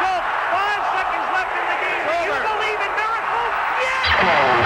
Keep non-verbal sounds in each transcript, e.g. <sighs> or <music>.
Schultz. Five seconds left in the game. Do you believe in miracles? Yes!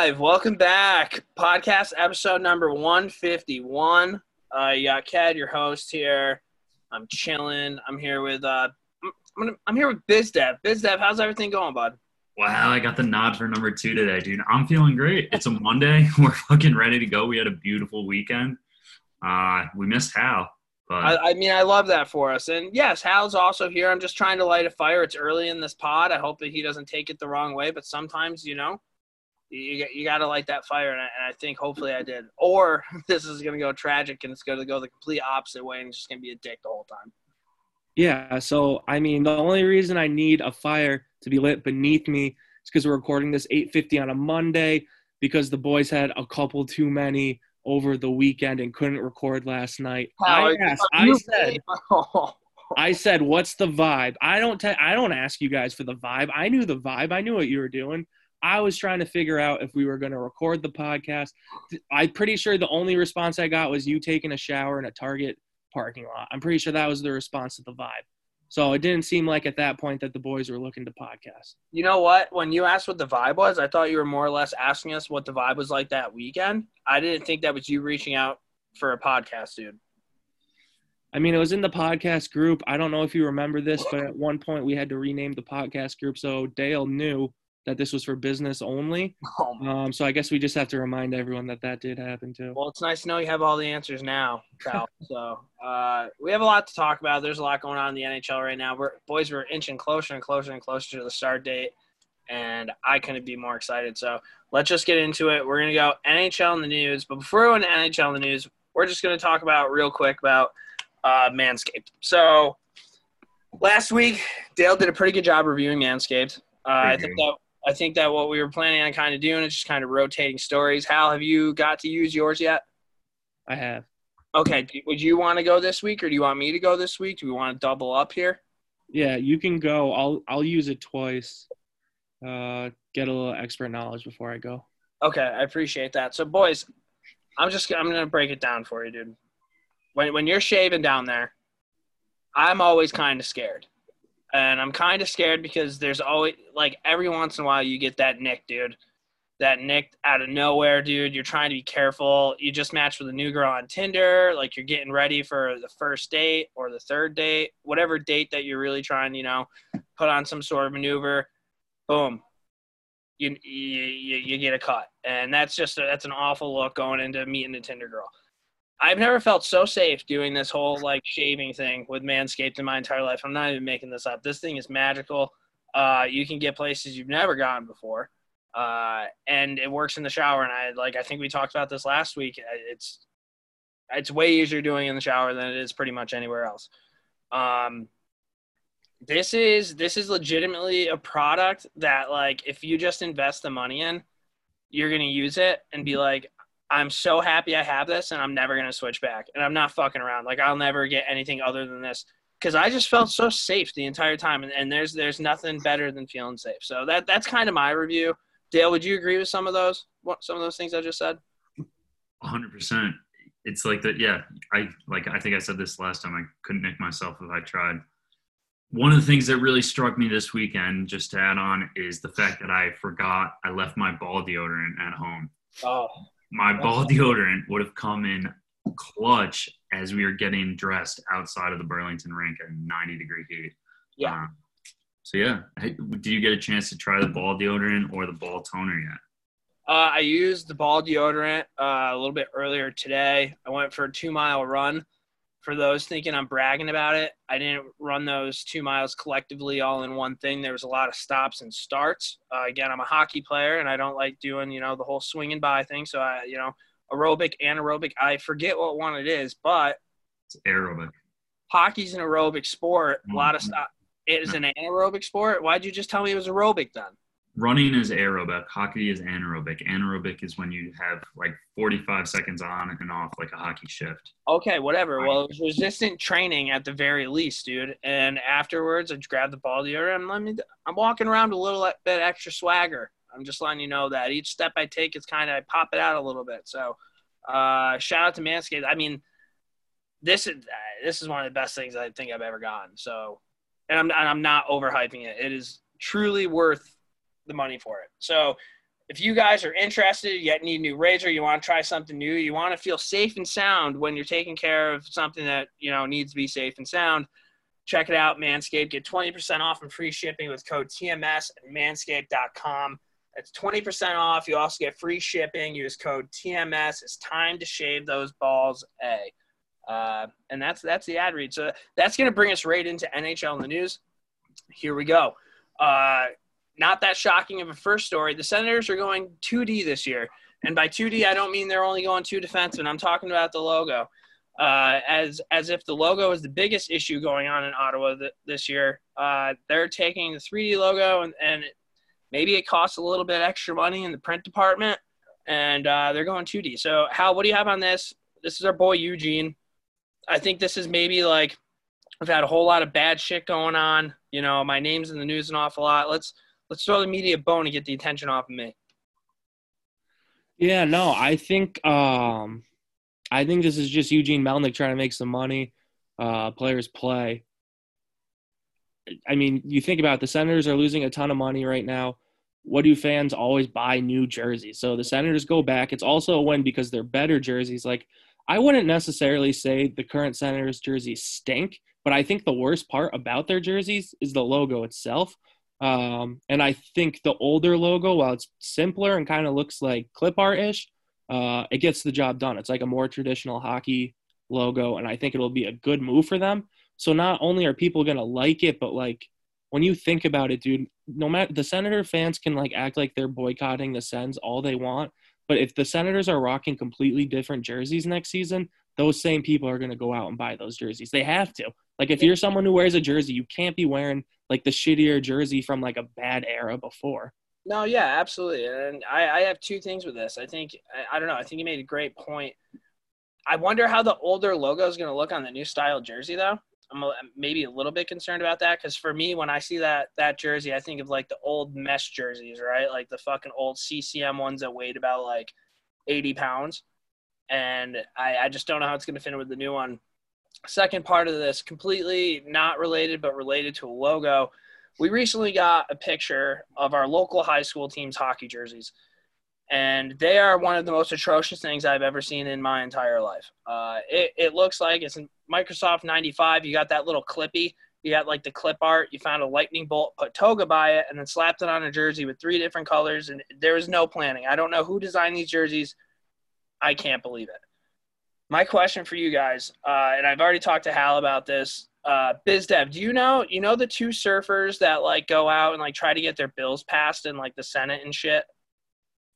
Live. Welcome back. Podcast episode number 151. Uh, you got Ked, your host here. I'm chilling. I'm here with uh, I'm, I'm, gonna, I'm here with BizDev. BizDev, how's everything going, bud? Wow, I got the nod for number two today, dude. I'm feeling great. It's a Monday. <laughs> We're fucking ready to go. We had a beautiful weekend. Uh, we missed Hal, but I, I mean, I love that for us. And yes, Hal's also here. I'm just trying to light a fire. It's early in this pod. I hope that he doesn't take it the wrong way. But sometimes, you know, you, you got to light that fire. And I, and I think hopefully I did. Or <laughs> this is going to go tragic and it's going to go the complete opposite way and it's just going to be a dick the whole time. Yeah, so I mean, the only reason I need a fire to be lit beneath me is because we're recording this 8:50 on a Monday because the boys had a couple too many over the weekend and couldn't record last night. I asked, I said, <laughs> I said, "What's the vibe?" I don't te- I don't ask you guys for the vibe. I knew the vibe. I knew what you were doing. I was trying to figure out if we were going to record the podcast. I'm pretty sure the only response I got was you taking a shower in a Target parking lot. I'm pretty sure that was the response to the vibe. So it didn't seem like at that point that the boys were looking to podcast. You know what? When you asked what the vibe was, I thought you were more or less asking us what the vibe was like that weekend. I didn't think that was you reaching out for a podcast, dude. I mean, it was in the podcast group. I don't know if you remember this, but at one point we had to rename the podcast group so Dale knew that this was for business only. <laughs> Oh. Um, so I guess we just have to remind everyone that that did happen too. Well, it's nice to know you have all the answers now, Cal. <laughs> so uh, we have a lot to talk about. There's a lot going on in the NHL right now. We're boys, we're inching closer and closer and closer to the start date, and I couldn't be more excited. So let's just get into it. We're gonna go NHL in the news, but before we go into NHL in the news, we're just gonna talk about real quick about uh, Manscaped. So last week, Dale did a pretty good job reviewing Manscaped. Uh, I think that I think that what we were planning on kind of doing is just kind of rotating stories. Hal, have you got to use yours yet? I have. Okay. Would you want to go this week, or do you want me to go this week? Do we want to double up here? Yeah, you can go. I'll I'll use it twice. Uh, get a little expert knowledge before I go. Okay, I appreciate that. So, boys, I'm just I'm gonna break it down for you, dude. When when you're shaving down there, I'm always kind of scared, and I'm kind of scared because there's always like every once in a while you get that nick, dude. That nick out of nowhere, dude. You're trying to be careful. You just matched with a new girl on Tinder, like you're getting ready for the first date or the third date, whatever date that you're really trying, you know, put on some sort of maneuver. Boom, you, you you get a cut, and that's just a, that's an awful look going into meeting a Tinder girl. I've never felt so safe doing this whole like shaving thing with Manscaped in my entire life. I'm not even making this up. This thing is magical. Uh, you can get places you've never gone before, uh, and it works in the shower. And I like I think we talked about this last week. It's it's way easier doing in the shower than it is pretty much anywhere else. Um, this is this is legitimately a product that like if you just invest the money in you're gonna use it and be like i'm so happy i have this and i'm never gonna switch back and i'm not fucking around like i'll never get anything other than this because i just felt so safe the entire time and, and there's there's nothing better than feeling safe so that that's kind of my review dale would you agree with some of those what some of those things i just said 100%. It's like that. Yeah, I like. I think I said this last time. I couldn't nick myself if I tried. One of the things that really struck me this weekend, just to add on, is the fact that I forgot I left my ball deodorant at home. oh My ball deodorant would have come in clutch as we were getting dressed outside of the Burlington rink at 90 degree heat. yeah Uh, so yeah, Hey, did you get a chance to try the ball deodorant or the ball toner yet? Uh, I used the ball deodorant uh, a little bit earlier today. I went for a two mile run. For those thinking I'm bragging about it, I didn't run those two miles collectively all in one thing. There was a lot of stops and starts. Uh, again, I'm a hockey player and I don't like doing, you know, the whole swing and by thing. So I, you know, aerobic, anaerobic, I forget what one it is, but It's aerobic. hockey's an aerobic sport. A lot of Mhm. stop. It is an anaerobic sport. Why'd you just tell me it was aerobic then? Running is aerobic, hockey is anaerobic. Anaerobic is when you have like 45 seconds on and off like a hockey shift. Okay, whatever. Well, it was resistant training at the very least, dude. And afterwards, I just grabbed the ball deodorant. and let me. I'm walking around a little bit extra swagger. I'm just letting you know that each step I take is kind of I pop it out a little bit. So, uh, shout out to Manscaped. I mean, this is this is one of the best things I think I've ever gotten. So, and I'm and I'm not overhyping it. It is truly worth the money for it. So, if you guys are interested, you need a new razor, you want to try something new, you want to feel safe and sound when you're taking care of something that you know needs to be safe and sound. Check it out, Manscaped. Get 20% off and free shipping with code TMS at manscaped.com. That's 20% off. You also get free shipping. Use code TMS. It's time to shave those balls, A. Uh, and that's that's the ad read. So that's going to bring us right into NHL in the news. Here we go. Uh, not that shocking of a first story. The Senators are going 2D this year. And by 2D, I don't mean they're only going two defensemen. I'm talking about the logo. Uh, as as if the logo is the biggest issue going on in Ottawa th- this year. Uh, they're taking the 3D logo and, and maybe it costs a little bit extra money in the print department, and uh, they're going 2D. So, Hal, what do you have on this? This is our boy Eugene. I think this is maybe like I've had a whole lot of bad shit going on. You know, my name's in the news an awful lot. Let's let's throw the media a bone and get the attention off of me. Yeah, no, I think um, I think this is just Eugene Melnyk trying to make some money. Uh, players play. I mean, you think about it, the Senators are losing a ton of money right now. What do fans always buy new jerseys? So the Senators go back. It's also a win because they're better jerseys. Like I wouldn't necessarily say the current Senators jerseys stink, but I think the worst part about their jerseys is the logo itself. Um, and I think the older logo, while it's simpler and kind of looks like clip art ish, uh, it gets the job done. It's like a more traditional hockey logo, and I think it'll be a good move for them. So not only are people gonna like it, but like when you think about it, dude, no matter the Senator fans can like act like they're boycotting the Sens all they want, but if the Senators are rocking completely different jerseys next season, those same people are gonna go out and buy those jerseys. They have to. Like if you're someone who wears a jersey, you can't be wearing like the shittier jersey from like a bad era before. No, yeah, absolutely. And I, I have two things with this. I think I, I don't know. I think you made a great point. I wonder how the older logo is going to look on the new style jersey, though. I'm maybe a little bit concerned about that because for me, when I see that that jersey, I think of like the old mesh jerseys, right? Like the fucking old CCM ones that weighed about like 80 pounds, and I, I just don't know how it's going to fit in with the new one. Second part of this, completely not related but related to a logo. We recently got a picture of our local high school team's hockey jerseys and they are one of the most atrocious things I've ever seen in my entire life. Uh, it, it looks like it's in Microsoft 95. You got that little clippy. You got like the clip art. You found a lightning bolt, put toga by it, and then slapped it on a jersey with three different colors. And there was no planning. I don't know who designed these jerseys. I can't believe it. My question for you guys, uh, and I've already talked to Hal about this. Uh, BizDev, do you know you know the two surfers that like go out and like try to get their bills passed in like the Senate and shit?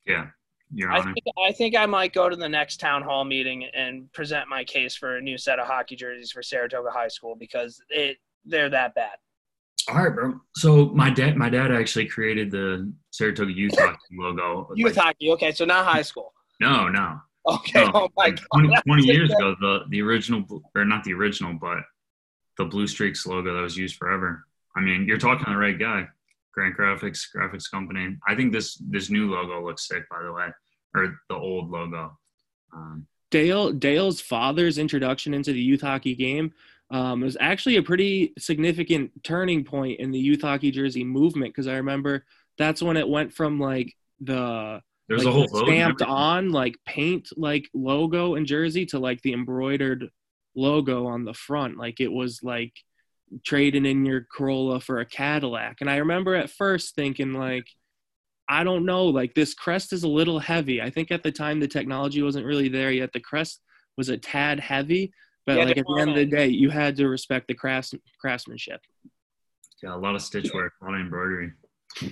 Yeah, Your I Honor. think, I think I might go to the next town hall meeting and present my case for a new set of hockey jerseys for Saratoga High School because it they're that bad. All right, bro. So my dad, my dad actually created the Saratoga Youth <laughs> Hockey logo. Youth Like, hockey, okay, so not high school. no, no. Okay, no. oh my god, 20, 20 <laughs> years That's- ago, the the original, or not the original, but the Blue Streaks logo that was used forever. I mean, you're talking to the right guy. Grant Graphics, graphics company. I think this this new logo looks sick, by the way, or the old logo. Um, Dale Dale's father's introduction into the youth hockey game um, was actually a pretty significant turning point in the youth hockey jersey movement because I remember that's when it went from like the there's like, a whole the stamped on like paint like logo and jersey to like the embroidered logo on the front. Like it was like trading in your Corolla for a Cadillac. And I remember at first thinking like I don't know like this crest is a little heavy. I think at the time the technology wasn't really there yet. The crest was a tad heavy but Yeah, like at the end of the day you had to respect the crafts, craftsmanship. Yeah, a lot of stitch work, a lot of embroidery. <laughs>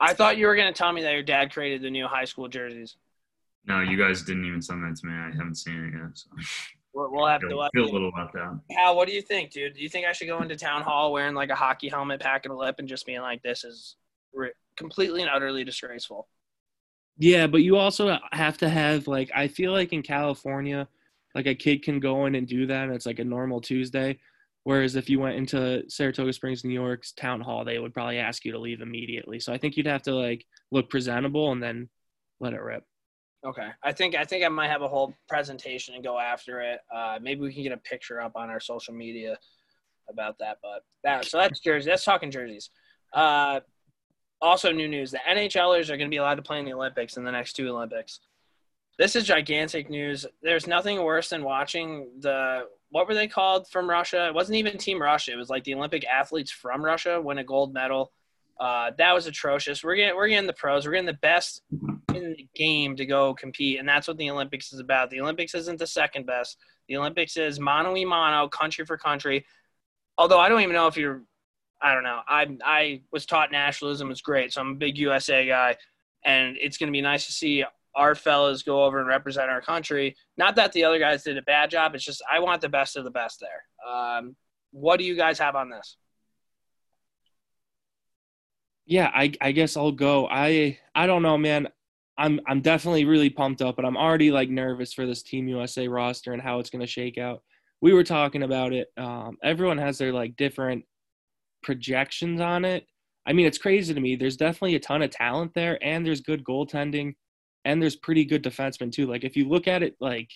I thought you were gonna tell me that your dad created the new high school jerseys. No, you guys didn't even send that to me. I haven't seen it yet. So We'll, we'll have I to. feel, a little left out. Hal, what do you think, dude? Do you think I should go into town hall wearing like a hockey helmet, packing a lip, and just being like, "This is ri- completely and utterly disgraceful. Yeah, but you also have to have like I feel like in California, like a kid can go in and do that, and it's like a normal Tuesday. Whereas if you went into Saratoga Springs, New York's town hall, they would probably ask you to leave immediately. So I think you'd have to like look presentable and then let it rip. Okay, I think I think I might have a whole presentation and go after it. Uh, maybe we can get a picture up on our social media about that. But that so that's jersey. That's talking jerseys. Uh, also, new news: the NHLers are going to be allowed to play in the Olympics in the next two Olympics. This is gigantic news. There's nothing worse than watching the what were they called from Russia? It wasn't even Team Russia. It was like the Olympic athletes from Russia win a gold medal. Uh, that was atrocious. We're getting we're getting the pros. We're getting the best in the game to go compete, and that's what the Olympics is about. The Olympics isn't the second best. The Olympics is mano a mano, country for country. Although I don't even know if you're, I don't know. I I was taught nationalism is great, so I'm a big USA guy, and it's going to be nice to see our fellas go over and represent our country. Not that the other guys did a bad job. It's just I want the best of the best there. Um, what do you guys have on this? Yeah, I I guess I'll go. I I don't know, man. I'm I'm definitely really pumped up, but I'm already like nervous for this Team USA roster and how it's going to shake out. We were talking about it. Um, everyone has their like different projections on it. I mean, it's crazy to me. There's definitely a ton of talent there, and there's good goaltending, and there's pretty good defensemen too. Like if you look at it, like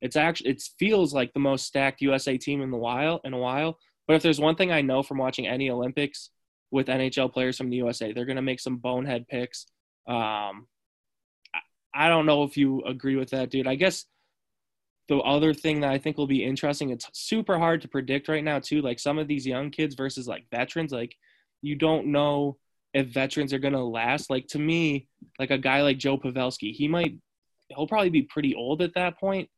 it's actually it feels like the most stacked USA team in the while in a while. But if there's one thing I know from watching any Olympics with NHL players from the USA, they're gonna make some bonehead picks. Um, I don't know if you agree with that, dude. I guess the other thing that I think will be interesting, it's super hard to predict right now, too. Like some of these young kids versus like veterans, like you don't know if veterans are going to last. Like to me, like a guy like Joe Pavelski, he might, he'll probably be pretty old at that point.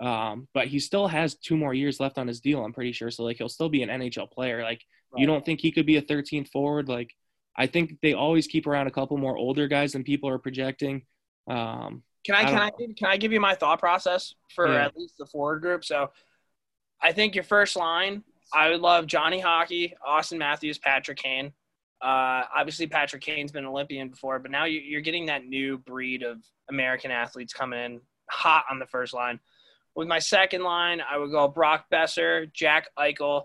Um, but he still has two more years left on his deal, I'm pretty sure. So like he'll still be an NHL player. Like you don't think he could be a 13th forward? Like I think they always keep around a couple more older guys than people are projecting. Um, Can I I can don't I give, can I give you my thought process for Yeah. at least the forward group? So, I think your first line, I would love Johnny Hockey, Auston Matthews, Patrick Kane. Uh, obviously, Patrick Kane's been Olympian before, but now you, you're getting that new breed of American athletes coming in hot on the first line. With my second line, I would go Brock Boeser, Jack Eichel,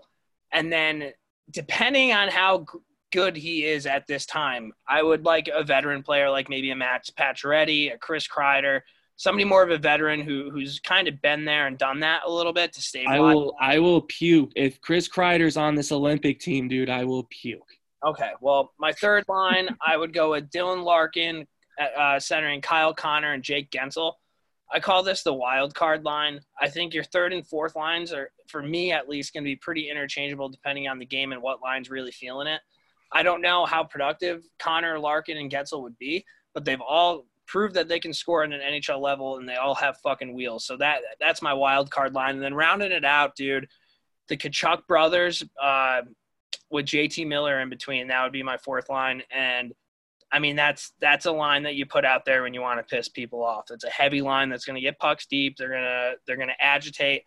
and then depending on how good he is at this time, I would like a veteran player like maybe a Max Pacioretty, a Chris Kreider, somebody more of a veteran who who's kind of been there and done that a little bit to stay. I will I will puke if Chris Kreider's on this Olympic team, dude. I will puke. Okay, well, my third line, <laughs> I would go with Dylan Larkin, uh, centering Kyle Connor and Jake Guentzel. I call this the wild card line. I think your third and fourth lines are, for me at least, going to be pretty interchangeable depending on the game and what line's really feeling it. I don't know how productive Connor, Larkin, and Guentzel would be, but they've all proved that they can score at an NHL level, and they all have fucking wheels. So that that's my wild card line. And then rounding it out, dude, the Tkachuk brothers uh, with JT Miller in between. That would be my fourth line, and I mean that's that's a line that you put out there when you want to piss people off. It's a heavy line that's going to get pucks deep. They're gonna they're gonna agitate.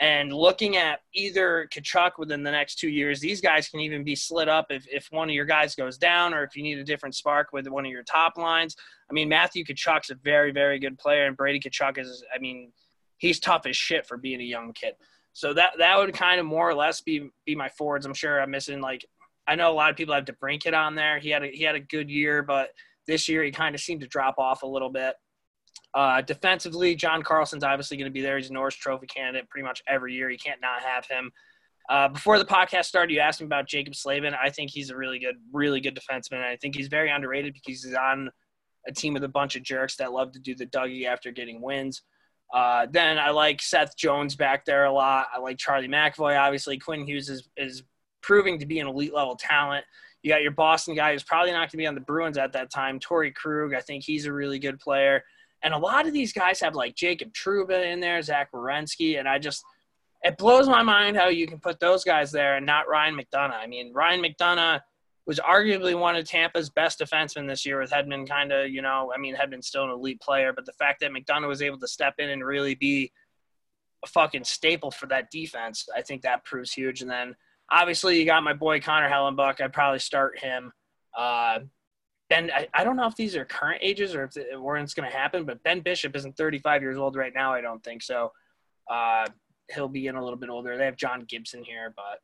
And looking at either Tkachuk within the next two years, these guys can even be slid up if, if one of your guys goes down or if you need a different spark with one of your top lines. I mean, Matthew Tkachuk's a very, very good player, and Brady Tkachuk is, I mean, he's tough as shit for being a young kid. So that that would kind of more or less be be my forwards. I'm sure I'm missing like I know a lot of people have DeBrincat on there. He had a, he had a good year, but this year he kind of seemed to drop off a little bit. Uh, defensively, John Carlson's obviously going to be there. He's a Norris Trophy candidate pretty much every year. You can't not have him. Uh, before the podcast started, you asked me about Jacob Slavin. I think he's a really good, really good defenseman. I think he's very underrated because he's on a team with a bunch of jerks that love to do the Dougie after getting wins. Uh, then I like Seth Jones back there a lot. I like Charlie McAvoy. Obviously, Quinn Hughes is, is proving to be an elite level talent. You got your Boston guy who's probably not going to be on the Bruins at that time, Torey Krug. I think he's a really good player. And a lot of these guys have like Jacob Trouba in there, Zach Werenski, and I just it blows my mind how you can put those guys there and not Ryan McDonagh. I mean, Ryan McDonagh was arguably one of Tampa's best defensemen this year with Hedman kind of, you know, I mean, Hedman's still an elite player, but the fact that McDonagh was able to step in and really be a fucking staple for that defense, I think that proves huge. And then obviously you got my boy Connor Hellebuyck. I'd probably start him. Uh, Ben, I, I don't know if these are current ages or if it, it's going to happen, but Ben Bishop isn't 35 years old right now. I don't think so. Uh, he'll be in a little bit older. They have John Gibson here, but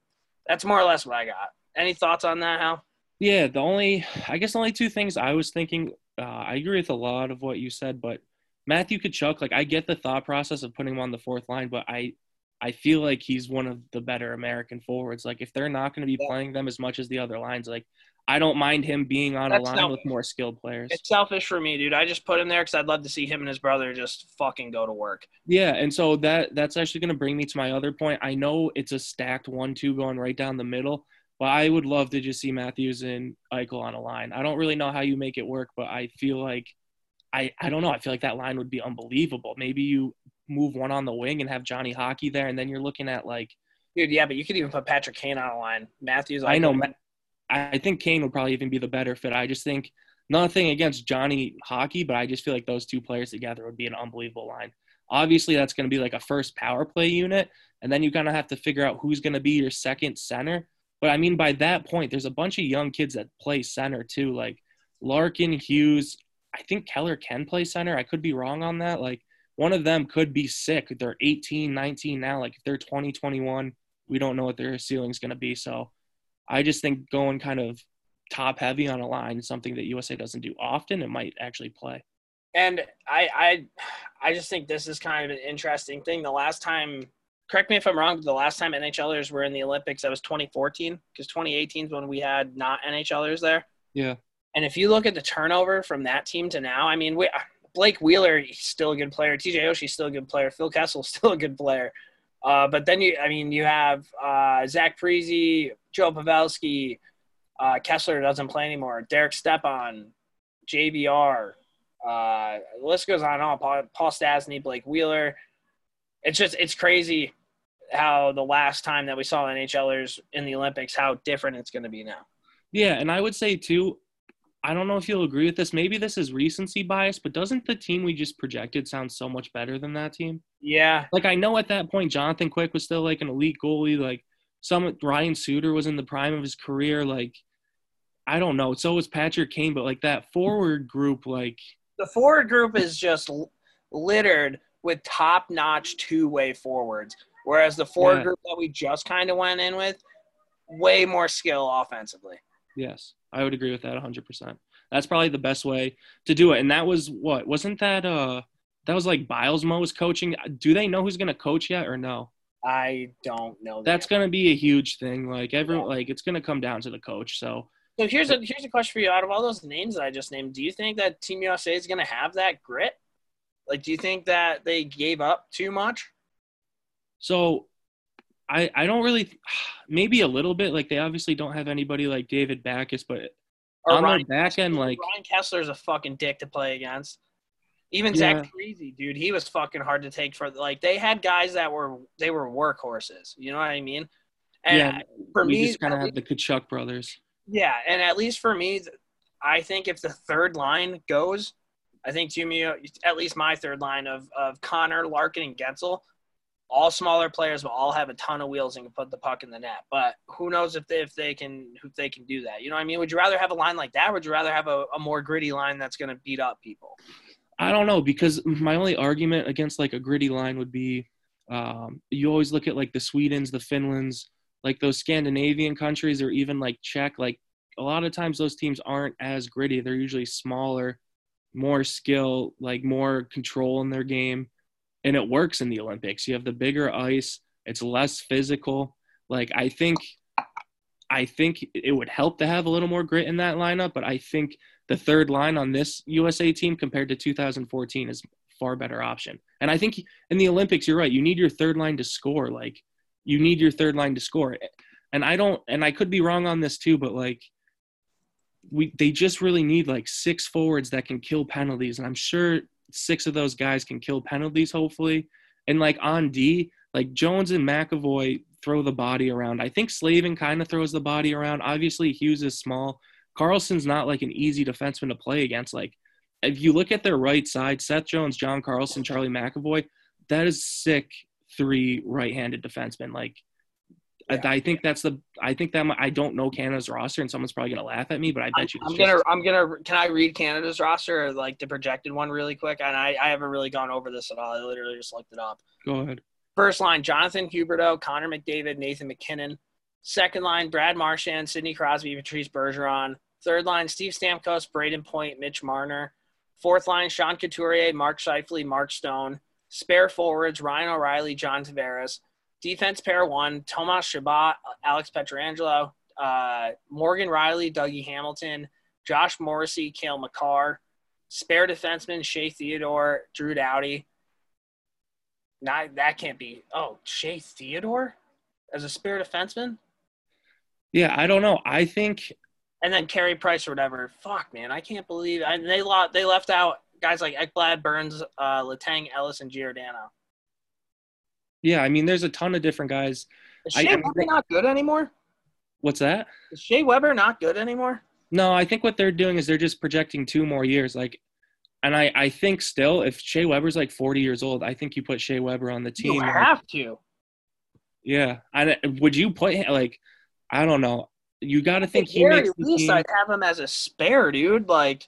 that's more or less what I got. Any thoughts on that, Hal? Yeah, the only I guess the only two things I was thinking. Uh, I agree with a lot of what you said, but Matthew Tkachuk, like I get the thought process of putting him on the fourth line, but I I feel like he's one of the better American forwards. Like if they're not going to be Yeah. playing them as much as the other lines, like I don't mind him being on That's a line not- with more skilled players. It's selfish for me, dude. I just put him there because I'd love to see him and his brother just fucking go to work. Yeah, and so that that's actually going to bring me to my other point. I know it's a stacked one-two going right down the middle, but I would love to just see Matthews and Eichel on a line. I don't really know how you make it work, but I feel like I I don't know. I feel like that line would be unbelievable. Maybe you move one on the wing and have Johnny Hockey there, and then you're looking at like Dude, yeah, but you could even put Patrick Kane on a line. Matthews, I know. I think Kane would probably even be the better fit. I just think nothing against Johnny Hockey, but I just feel like those two players together would be an unbelievable line. Obviously, that's going to be like a first power play unit, and then you kind of have to figure out who's going to be your second center. But I mean, by that point, there's a bunch of young kids that play center too, like Larkin, Hughes. I think Keller can play center. I could be wrong on that. Like one of them could be sick. They're 18, 19 now. Like if they're 20, 21, we don't know what their ceiling's going to be. So I just think going kind of top heavy on a line is something that USA doesn't do often. It might actually play. And I, I, I just think this is kind of an interesting thing. The last time, correct me if I'm wrong, but the last time NHLers were in the Olympics, that was 2014, because 2018 is when we had not NHLers there. Yeah. And if you look at the turnover from that team to now, I mean, we, Blake Wheeler, he's still a good player. TJ Oshie's still a good player. Phil Kessel's <laughs> still a good player. Uh, but then you, I mean, you have uh, Zach Parise, Joe Pavelski, uh, Kesler doesn't play anymore. Derek Stepan, JVR. Uh, the list goes on and on. Paul, Paul Stastny, Blake Wheeler. It's just it's crazy how the last time that we saw NHLers in the Olympics, how different it's going to be now. Yeah. And I would say, too, I don't know if you'll agree with this. Maybe this is recency bias, but doesn't the team we just projected sound so much better than that team? Yeah, Like, I know at that point, Jonathan Quick was still like an elite goalie. Like, some Ryan Suter was in the prime of his career. Like, I don't know. So was Patrick Kane, but like that forward group, like, the forward group is just littered with top-notch two-way forwards, whereas the forward Yeah. group that we just kind of went in with, way more skill offensively. Yes, I would agree with that 100%. That's probably the best way to do it. And that was what? Wasn't that uh that was like Bylsma was coaching. Do they know who's going to coach yet or no? I don't know. the That's going to be a huge thing. Like everyone like it's going to come down to the coach. So, So here's a here's a question for you. Out of all those names that I just named, do you think that Team USA is going to have that grit? Like, do you think that they gave up too much? So I I don't really <sighs> maybe a little bit like they obviously don't have anybody like David Backes, but Or on Ryan their back end like Ryan Kesler's a fucking dick to play against. Even Yeah. Zach Parise, dude, he was fucking hard to take for. Like, they had guys that were they were workhorses. You know what I mean? And yeah, for we me, just kind of have the Tkachuk brothers. Yeah, and at least for me, I think if the third line goes, I think U- at least my third line of of Connor, Larkin, and Guentzel, all smaller players will all have a ton of wheels and can put the puck in the net. But who knows if they, if they can if they can do that? You know what I mean? Would you rather have a line like that? Would you rather have a, a more gritty line that's going to beat up people? I don't know because my only argument against like a gritty line would be um, you always look at like the Swedens, the Finlands, like those Scandinavian countries, or even like Czech. Like a lot of times those teams aren't as gritty. They're usually smaller, more skill, like more control in their game, and it works in the Olympics. You have the bigger ice. It's less physical. Like I think, I think it would help to have a little more grit in that lineup. But I think the third line on this USA team compared to 2014 is far better option. And I think in the Olympics, you're right. You need your third line to score. Like you need your third line to score. And I don't. And I could be wrong on this too, but like we they just really need like six forwards that can kill penalties. And I'm sure six of those guys can kill penalties. Hopefully, and like on D, like Jones and McAvoy throw the body around. I think Slavin kind of throws the body around. Obviously, Hughes is small. Carlson's not like an easy defenseman to play against. Like, if you look at their right side, Seth Jones, John Carlson, Charlie McAvoy, that is sick three right-handed defensemen. Like, Yeah. I think that's the. I think that I don't know Canada's roster, and someone's probably gonna laugh at me, but I bet I'm, you. I'm gonna I'm gonna can I read Canada's roster or like the projected one really quick? And I, I haven't really gone over this at all. I literally just looked it up. Go ahead. First line, Jonathan Huberdeau, Connor McDavid, Nathan MacKinnon. Second line, Brad Marchand, Sidney Crosby, Patrice Bergeron. Third line, Steve Stamkos, Brayden Point, Mitch Marner. Fourth line, Sean Couturier, Mark Scheifele, Mark Stone. Spare forwards, Ryan O'Reilly, John Tavares. Defense pair one, Thomas Chabot, Alex Pietrangelo. Uh, Morgan Rielly, Dougie Hamilton. Josh Morrissey, Cale Makar. Spare defenseman, Shea Theodore, Drew Doughty. Not that can't be. Oh, Shea Theodore as a spare defenseman, Yeah, I don't know. I think and then Carey Price or whatever. Fuck, man, I can't believe. And they lot they left out guys like Ekblad, Burns, uh, Letang, Ellis, and Giordano. Yeah, I mean, there's a ton of different guys. Is I- Shea I- Weber not good anymore? What's that? Is Shea Weber not good anymore? No, I think what they're doing is they're just projecting two more years. Like, and I, I think still, if Shea Weber's like 40 years old, I think you put Shea Weber on the team. You like- have to. yeah, I, uh, would you put him like? I don't know. You got to think At he very makes the least, team. I'd have him as a spare, dude. Like,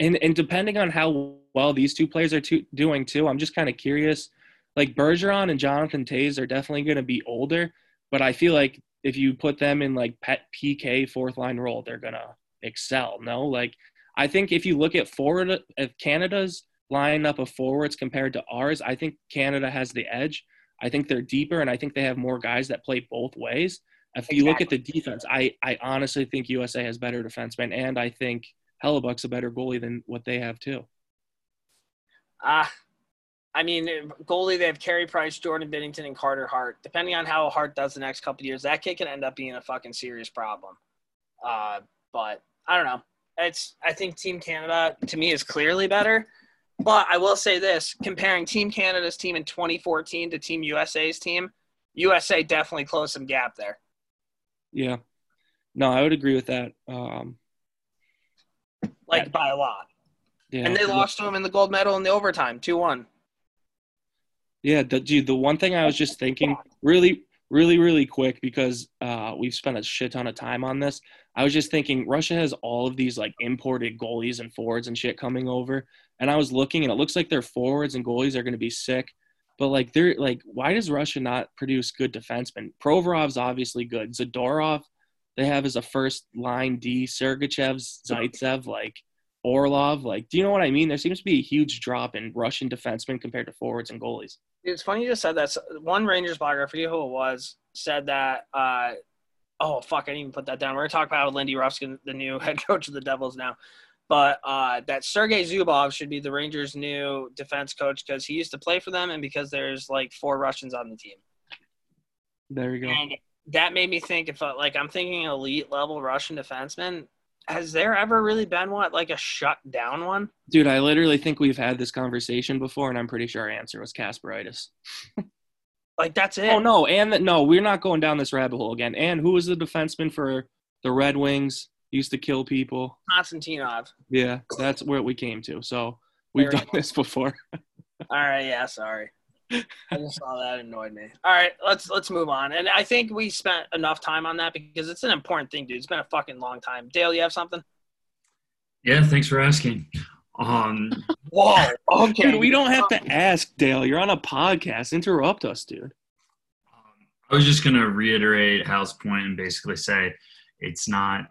and and depending on how well these two players are to, doing too, I'm just kind of curious. Like Bergeron and Jonathan Toews are definitely going to be older, but I feel like if you put them in like pet PK fourth line role, they're gonna excel. No, like I think if you look at forward, if Canada's lineup of forwards compared to ours, I think Canada has the edge. I think they're deeper, and I think they have more guys that play both ways. If you look at the defense, I I honestly think USA has better defensemen, and I think Hellebuyck's a better goalie than what they have too. ah, I mean, goalie they have Carey Price, Jordan Binnington, and Carter Hart. Depending on how Hart does the next couple of years, that kid can end up being a fucking serious problem. Uh, but I don't know. It's I think Team Canada to me is clearly better. But I will say this: comparing Team Canada's team in 2014 to Team USA's team, USA definitely closed some gap there. Yeah. No, I would agree with that. Um, like Yeah. by a lot. yeah. And they lost to him in the gold medal in the overtime, 2 1. Yeah, the, dude, the one thing I was just thinking really, really, really quick because uh, we've spent a shit ton of time on this. I was just thinking Russia has all of these like imported goalies and forwards and shit coming over. And I was looking and it looks like their forwards and goalies are going to be sick. But like they're like, why does Russia not produce good defensemen? Provorov's obviously good. Zadorov, they have as a first line D. Sergachev's Zaitsev, like Orlov. Like, do you know what I mean? There seems to be a huge drop in Russian defensemen compared to forwards and goalies. It's funny you just said that. One Rangers blogger, I forget who it was, said that. Uh, oh fuck, I didn't even put that down. We're gonna talk about Lindy Ruffskin, the new <laughs> head coach of the Devils now. But uh, that Sergei Zubov should be the Rangers' new defense coach because he used to play for them and because there's like four Russians on the team. There you go. And that made me think if uh, like I'm thinking elite level Russian defenseman, has there ever really been one like a shut down one? Dude, I literally think we've had this conversation before, and I'm pretty sure our answer was Kasparaitis. Like that's it. Oh no, and that no, we're not going down this rabbit hole again. And who was the defenseman for the Red Wings? Used to kill people. Konstantinov. Yeah, that's where we came to. So we've done this before. <laughs> All right, yeah, sorry. I just saw that annoyed me. All right, let's let's move on. And I think we spent enough time on that because it's an important thing, dude. It's been a fucking long time. Dale, you have something? Yeah, thanks for asking. Um, <laughs> Whoa. Okay. Dude, we don't have to ask, Dale. You're on a podcast. Interrupt us, dude. I was just gonna reiterate Hal's point and basically say it's not.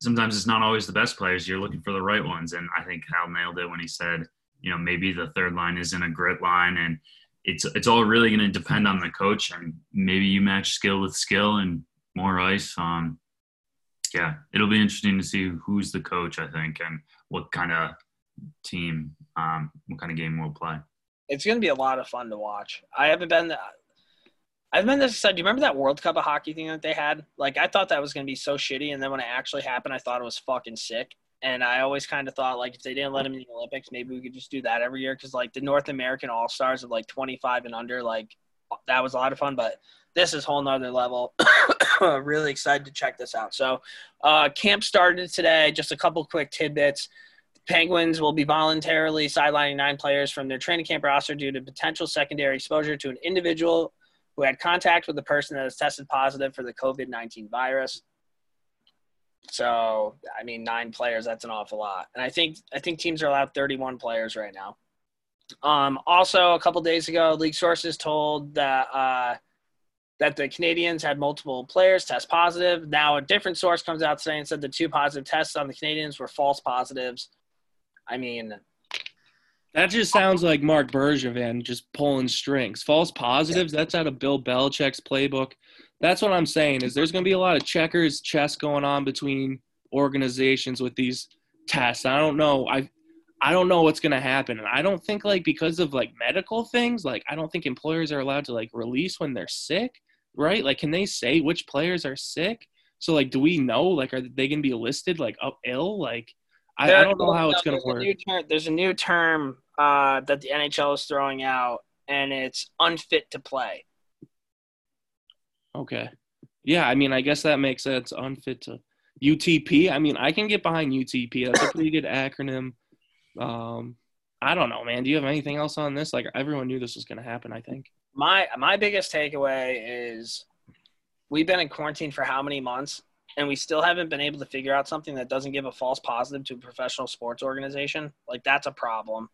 Sometimes it's not always the best players. You're looking for the right ones, and I think Hal nailed it when he said, you know, maybe the third line isn't a grit line, and it's it's all really going to depend on the coach, and maybe you match skill with skill and more ice. Um, yeah, it'll be interesting to see who's the coach. I think, and what kind of team, um, what kind of game we'll play. It's gonna be a lot of fun to watch. I haven't been. I've been this said. Do you remember that World Cup of hockey thing that they had? Like I thought that was gonna be so shitty, and then when it actually happened, I thought it was fucking sick. And I always kind of thought like if they didn't let him in the Olympics, maybe we could just do that every year because like the North American All Stars of like 25 and under, like that was a lot of fun. But this is whole nother level. <coughs> really excited to check this out. So uh, camp started today. Just a couple quick tidbits. Penguins will be voluntarily sidelining nine players from their training camp roster due to potential secondary exposure to an individual who had contact with a person that has tested positive for the COVID 19 virus. So, I mean, nine players, that's an awful lot. And I think I think teams are allowed 31 players right now. Um, also, a couple days ago, league sources told that uh, that the Canadiens had multiple players test positive. Now, a different source comes out today and said the two positive tests on the Canadiens were false positives. I mean, That just sounds like Marc Bergevin just pulling strings. False positives, that's out of Bill Belichick's playbook. That's what I'm saying is there's going to be a lot of checkers, chess going on between organizations with these tests. I don't know. I I don't know what's going to happen. And I don't think like because of like medical things, like I don't think employers are allowed to like release when they're sick, right? Like can they say which players are sick? So like do we know like are they going to be listed like up ill? Like I, I don't know how it's going to work. term- there's a new term uh, that the NHL is throwing out, and it's unfit to play. Okay. Yeah, I mean, I guess that makes sense. Unfit to UTP. I mean, I can get behind UTP. That's a pretty good acronym. Um, I don't know, man. Do you have anything else on this? Like, everyone knew this was going to happen. I think. My my biggest takeaway is we've been in quarantine for how many months, and we still haven't been able to figure out something that doesn't give a false positive to a professional sports organization. Like that's a problem.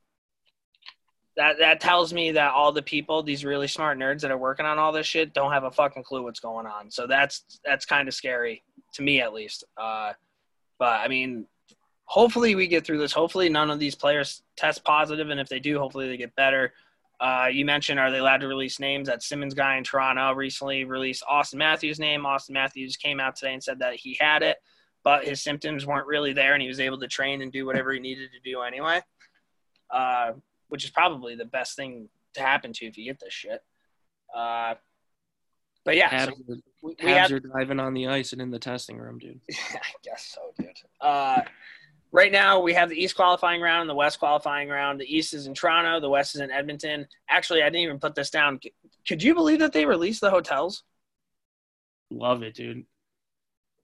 That that tells me that all the people, these really smart nerds that are working on all this shit, don't have a fucking clue what's going on. So that's that's kind of scary to me at least. Uh, but I mean, hopefully we get through this. Hopefully none of these players test positive, and if they do, hopefully they get better. Uh, you mentioned are they allowed to release names? That Simmons guy in Toronto recently released Auston Matthews' name. Auston Matthews came out today and said that he had it, but his symptoms weren't really there, and he was able to train and do whatever he needed to do anyway. Uh, which is probably the best thing to happen to you if you get this shit. Uh, but yeah, so Habs, are, we, we Habs are diving on the ice and in the testing room, dude. <laughs> I guess so, dude. Uh, right now, we have the East qualifying round and the West qualifying round. The East is in Toronto, the West is in Edmonton. Actually, I didn't even put this down. Could you believe that they released the hotels? Love it, dude.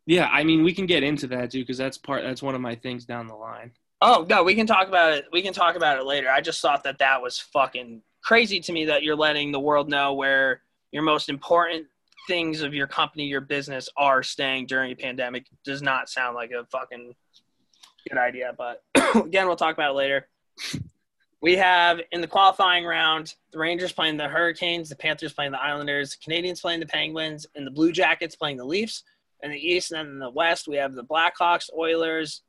Yeah, I mean, we can get into that, dude, because that's part. That's one of my things down the line. Oh no, we can talk about it. We can talk about it later. I just thought that that was fucking crazy to me that you're letting the world know where your most important things of your company, your business, are staying during a pandemic. Does not sound like a fucking good idea. But <clears throat> again, we'll talk about it later. We have in the qualifying round the Rangers playing the Hurricanes, the Panthers playing the Islanders, the Canadiens playing the Penguins, and the Blue Jackets playing the Leafs. In the East and then in the West, we have the Blackhawks, Oilers,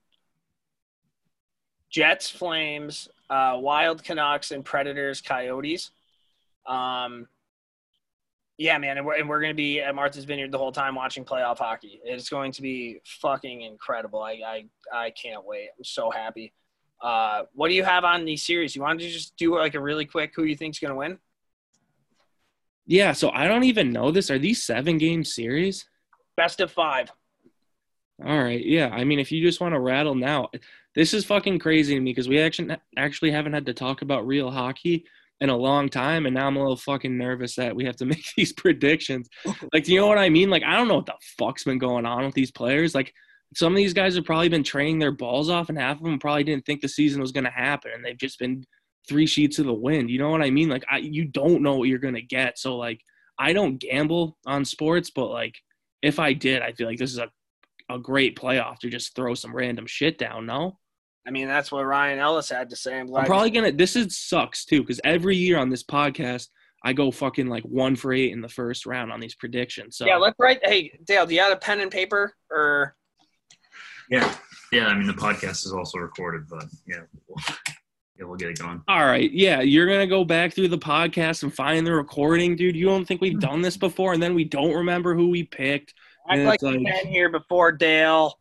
Jets, Flames, uh, Wild Canucks, and Predators, Coyotes. Um, yeah, man, and we're, and we're going to be at Martha's Vineyard the whole time watching playoff hockey. It's going to be fucking incredible. I, I, I can't wait. I'm so happy. Uh, what do you have on these series? You want to just do like a really quick who you think's going to win? Yeah, so I don't even know this. Are these seven game series? Best of five. All right, yeah. I mean, if you just want to rattle now, this is fucking crazy to me because we actually actually haven't had to talk about real hockey in a long time, and now I'm a little fucking nervous that we have to <laughs> make these predictions. <laughs> Like, do you know what I mean? Like, I don't know what the fuck's been going on with these players. Like, some of these guys have probably been training their balls off, and half of them probably didn't think the season was going to happen, and they've just been three sheets of the wind. You know what I mean? Like, I you don't know what you're going to get. So, like, I don't gamble on sports, but like, if I did, I feel like this is a a great playoff to just throw some random shit down. No, I mean, that's what Ryan Ellis had to say. I'm glad. I'm probably gonna. This is sucks too because every year on this podcast, I go fucking like one for eight in the first round on these predictions. So yeah, let's write. Hey, Dale, do you have a pen and paper or? Yeah, yeah. I mean, the podcast is also recorded, but yeah, we'll, yeah, we'll get it going. all right, yeah, you're gonna go back through the podcast and find the recording, dude. You don't think we've done this before, and then we don't remember who we picked. Act And like it's you've been here before, Dale.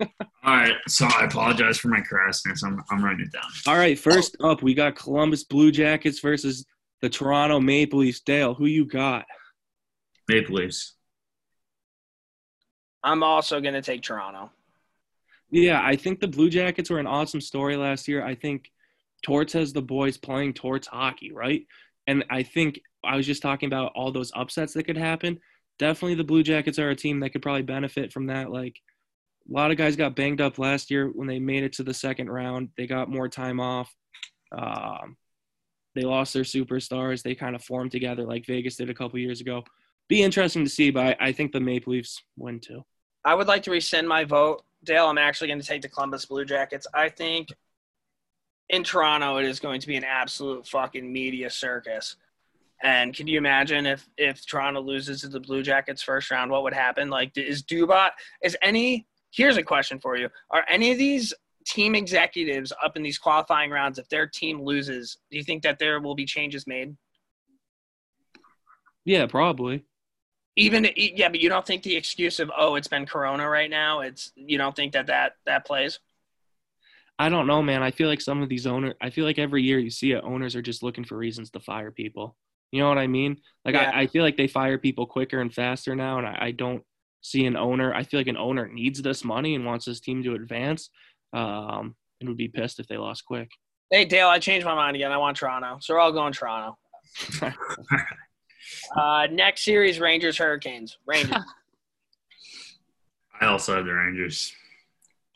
All right, so I apologize for my crassness. I'm I'm writing it down. All right, first up, we got Columbus Blue Jackets versus the Toronto Maple Leafs. Dale, who you got? Maple Leafs. I'm also going to take Toronto. Yeah, I think the Blue Jackets were an awesome story last year. I think Torts has the boys playing Torts hockey, right? And I think I was just talking about all those upsets that could happen. Definitely the Blue Jackets are a team that could probably benefit from that. Like a lot of guys got banged up last year when they made it to the second round. They got more time off. Um, They lost their superstars. They kind of formed together like Vegas did a couple years ago. Be interesting to see, but I, I think the Maple Leafs win too. I would like to rescind my vote. Dale, I'm actually going to take the Columbus Blue Jackets. I think in Toronto it is going to be an absolute fucking media circus. And can you imagine if if Toronto loses to the Blue Jackets first round, what would happen? Like, is Dubot is any? Here's a question for you: Are any of these team executives up in these qualifying rounds, if their team loses, do you think that there will be changes made? Yeah, probably. Even yeah, but you don't think the excuse of oh, it's been Corona right now. It's you don't think that that that plays. I don't know, man. I feel like some of these owners. I feel like every year you see it, owners are just looking for reasons to fire people. You know what I mean? Like Yeah. I, I feel like they fire people quicker and faster now, and I, I don't see an owner. I feel like an owner needs this money and wants his team to advance, um, and would be pissed if they lost quick. Hey Dale, I changed my mind again. I want Toronto, so we're all going Toronto. <laughs> Uh, next series, Rangers Hurricanes. Rangers. <laughs> I also have the Rangers.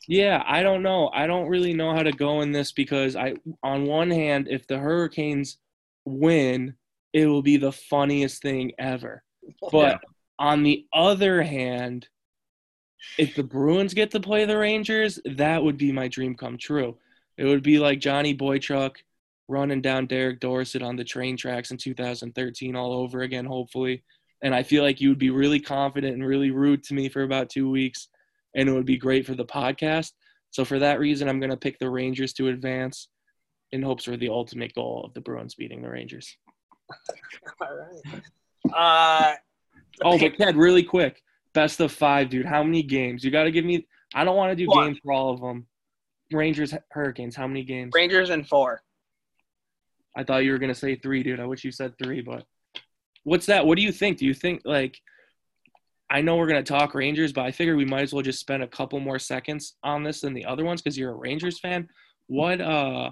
Yeah, I don't know. I don't really know how to go in this because I on one hand, if the Hurricanes win, it will be the funniest thing ever. But on the other hand, if the Bruins get to play the Rangers, that would be my dream come true. It would be like Johnny Boychuk running down Derek Dorsett on the train tracks in 2013 all over again, hopefully. And I feel like you would be really confident and really rude to me for about two weeks, and it would be great for the podcast. So for that reason, I'm going to pick the Rangers to advance in hopes for the ultimate goal of the Bruins beating the Rangers. <laughs> all right. Uh, Oh, but Ted, really quick, best of five, dude. How many games? You got to give me. I don't want to do What? games for all of them. Rangers, Hurricanes. How many games? Rangers in four. I thought you were gonna say three, dude. I wish you said three, but what's that? What do you think? Do you think like? I know we're gonna talk Rangers, but I figure we might as well just spend a couple more seconds on this than the other ones because you're a Rangers fan. What uh,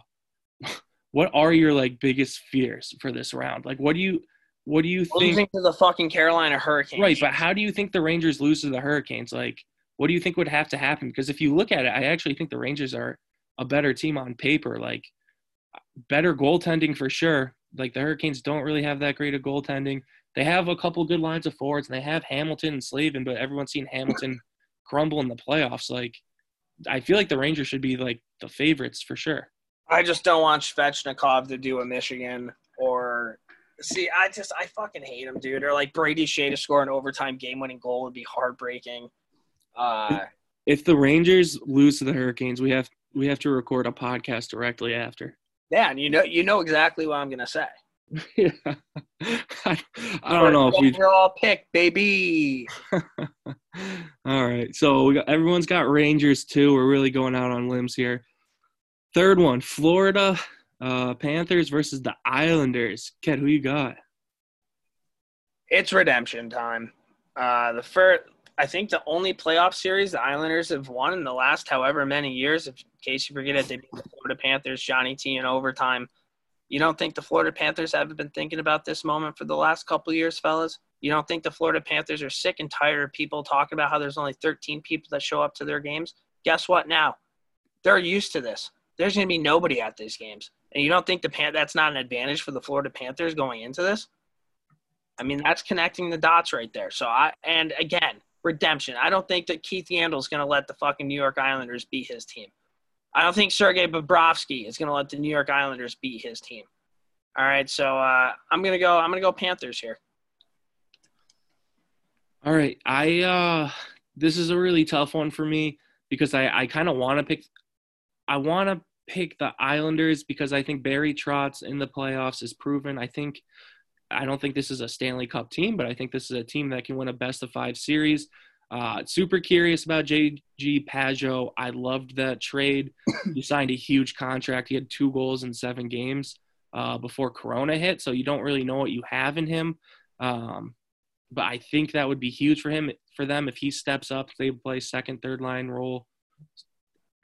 what are your like biggest fears for this round? Like, what do you, what do you think? Losing to the fucking Carolina Hurricanes. Right, but how do you think the Rangers lose to the Hurricanes? Like, what do you think would have to happen? Because if you look at it, I actually think the Rangers are a better team on paper. Like, better goaltending for sure. Like the Hurricanes don't really have that great of goaltending. They have a couple good lines of forwards, and they have Hamilton and Slavin, but everyone's seen Hamilton crumble in the playoffs. Like, I feel like the Rangers should be like the favorites for sure. I just don't want Svechnikov to do a Michigan or see. I just I fucking hate him, dude. Or like Brady Skjei to score an overtime game-winning goal would be heartbreaking. Uh, If the Rangers lose to the Hurricanes, we have we have to record a podcast directly after. yeah, and you know you know exactly what I'm gonna say. <laughs> yeah. <laughs> I, I don't know if we all pick, baby. <laughs> All right. So we got everyone's got Rangers too. We're really going out on limbs here. Third one, Florida uh, Panthers versus the Islanders. Ken, who you got? It's redemption time. Uh, the first, I think, the only playoff series the Islanders have won in the last however many years. If, in case you forget it, they beat the Florida Panthers, Johnny T in overtime. You don't think the Florida Panthers haven't been thinking about this moment for the last couple years, fellas? You don't think the Florida Panthers are sick and tired of people talking about how there's only 13 people that show up to their games? Guess what? Now they're used to this. There's going to be nobody at these games, and you don't think the Pan- that's not an advantage for the Florida Panthers going into this? I mean, that's connecting the dots right there. So I and again, redemption. I don't think that Keith Yandle is going to let the fucking New York Islanders beat his team. I don't think Sergei Bobrovsky is going to let the New York Islanders beat his team. All right, so uh, I'm gonna go. I'm gonna go Panthers here. All right. I uh this is a really tough one for me because I I kind of want to pick I want to pick the Islanders because I think Barry Trotz in the playoffs is proven. I think I don't think this is a Stanley Cup team, but I think this is a team that can win a best of 5 series. Uh, super curious about JG Pageau. I loved that trade. <coughs> he signed a huge contract. He had two goals in seven games uh, before Corona hit, so you don't really know what you have in him. Um, but I think that would be huge for him for them if he steps up. They play second, third line role.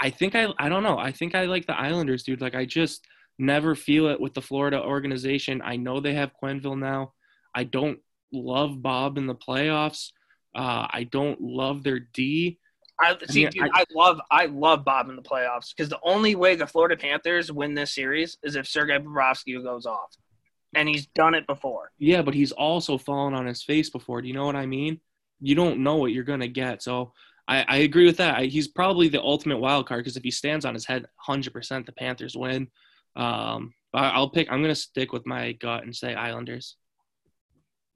I think I I don't know. I think I like the Islanders, dude. Like I just never feel it with the Florida organization. I know they have Quenneville now. I don't love Bob in the playoffs. Uh, I don't love their D. I see, mean, dude. I, love, I love Bob in the playoffs because the only way the Florida Panthers win this series is if Sergei Bobrovsky goes off, and he's done it before. Yeah, but he's also fallen on his face before. Do you know what I mean? You don't know what you're gonna get. So I, I agree with that. I, he's probably the ultimate wild card because if he stands on his head, hundred percent, the Panthers win. Um, I, I'll pick. I'm gonna stick with my gut and say Islanders.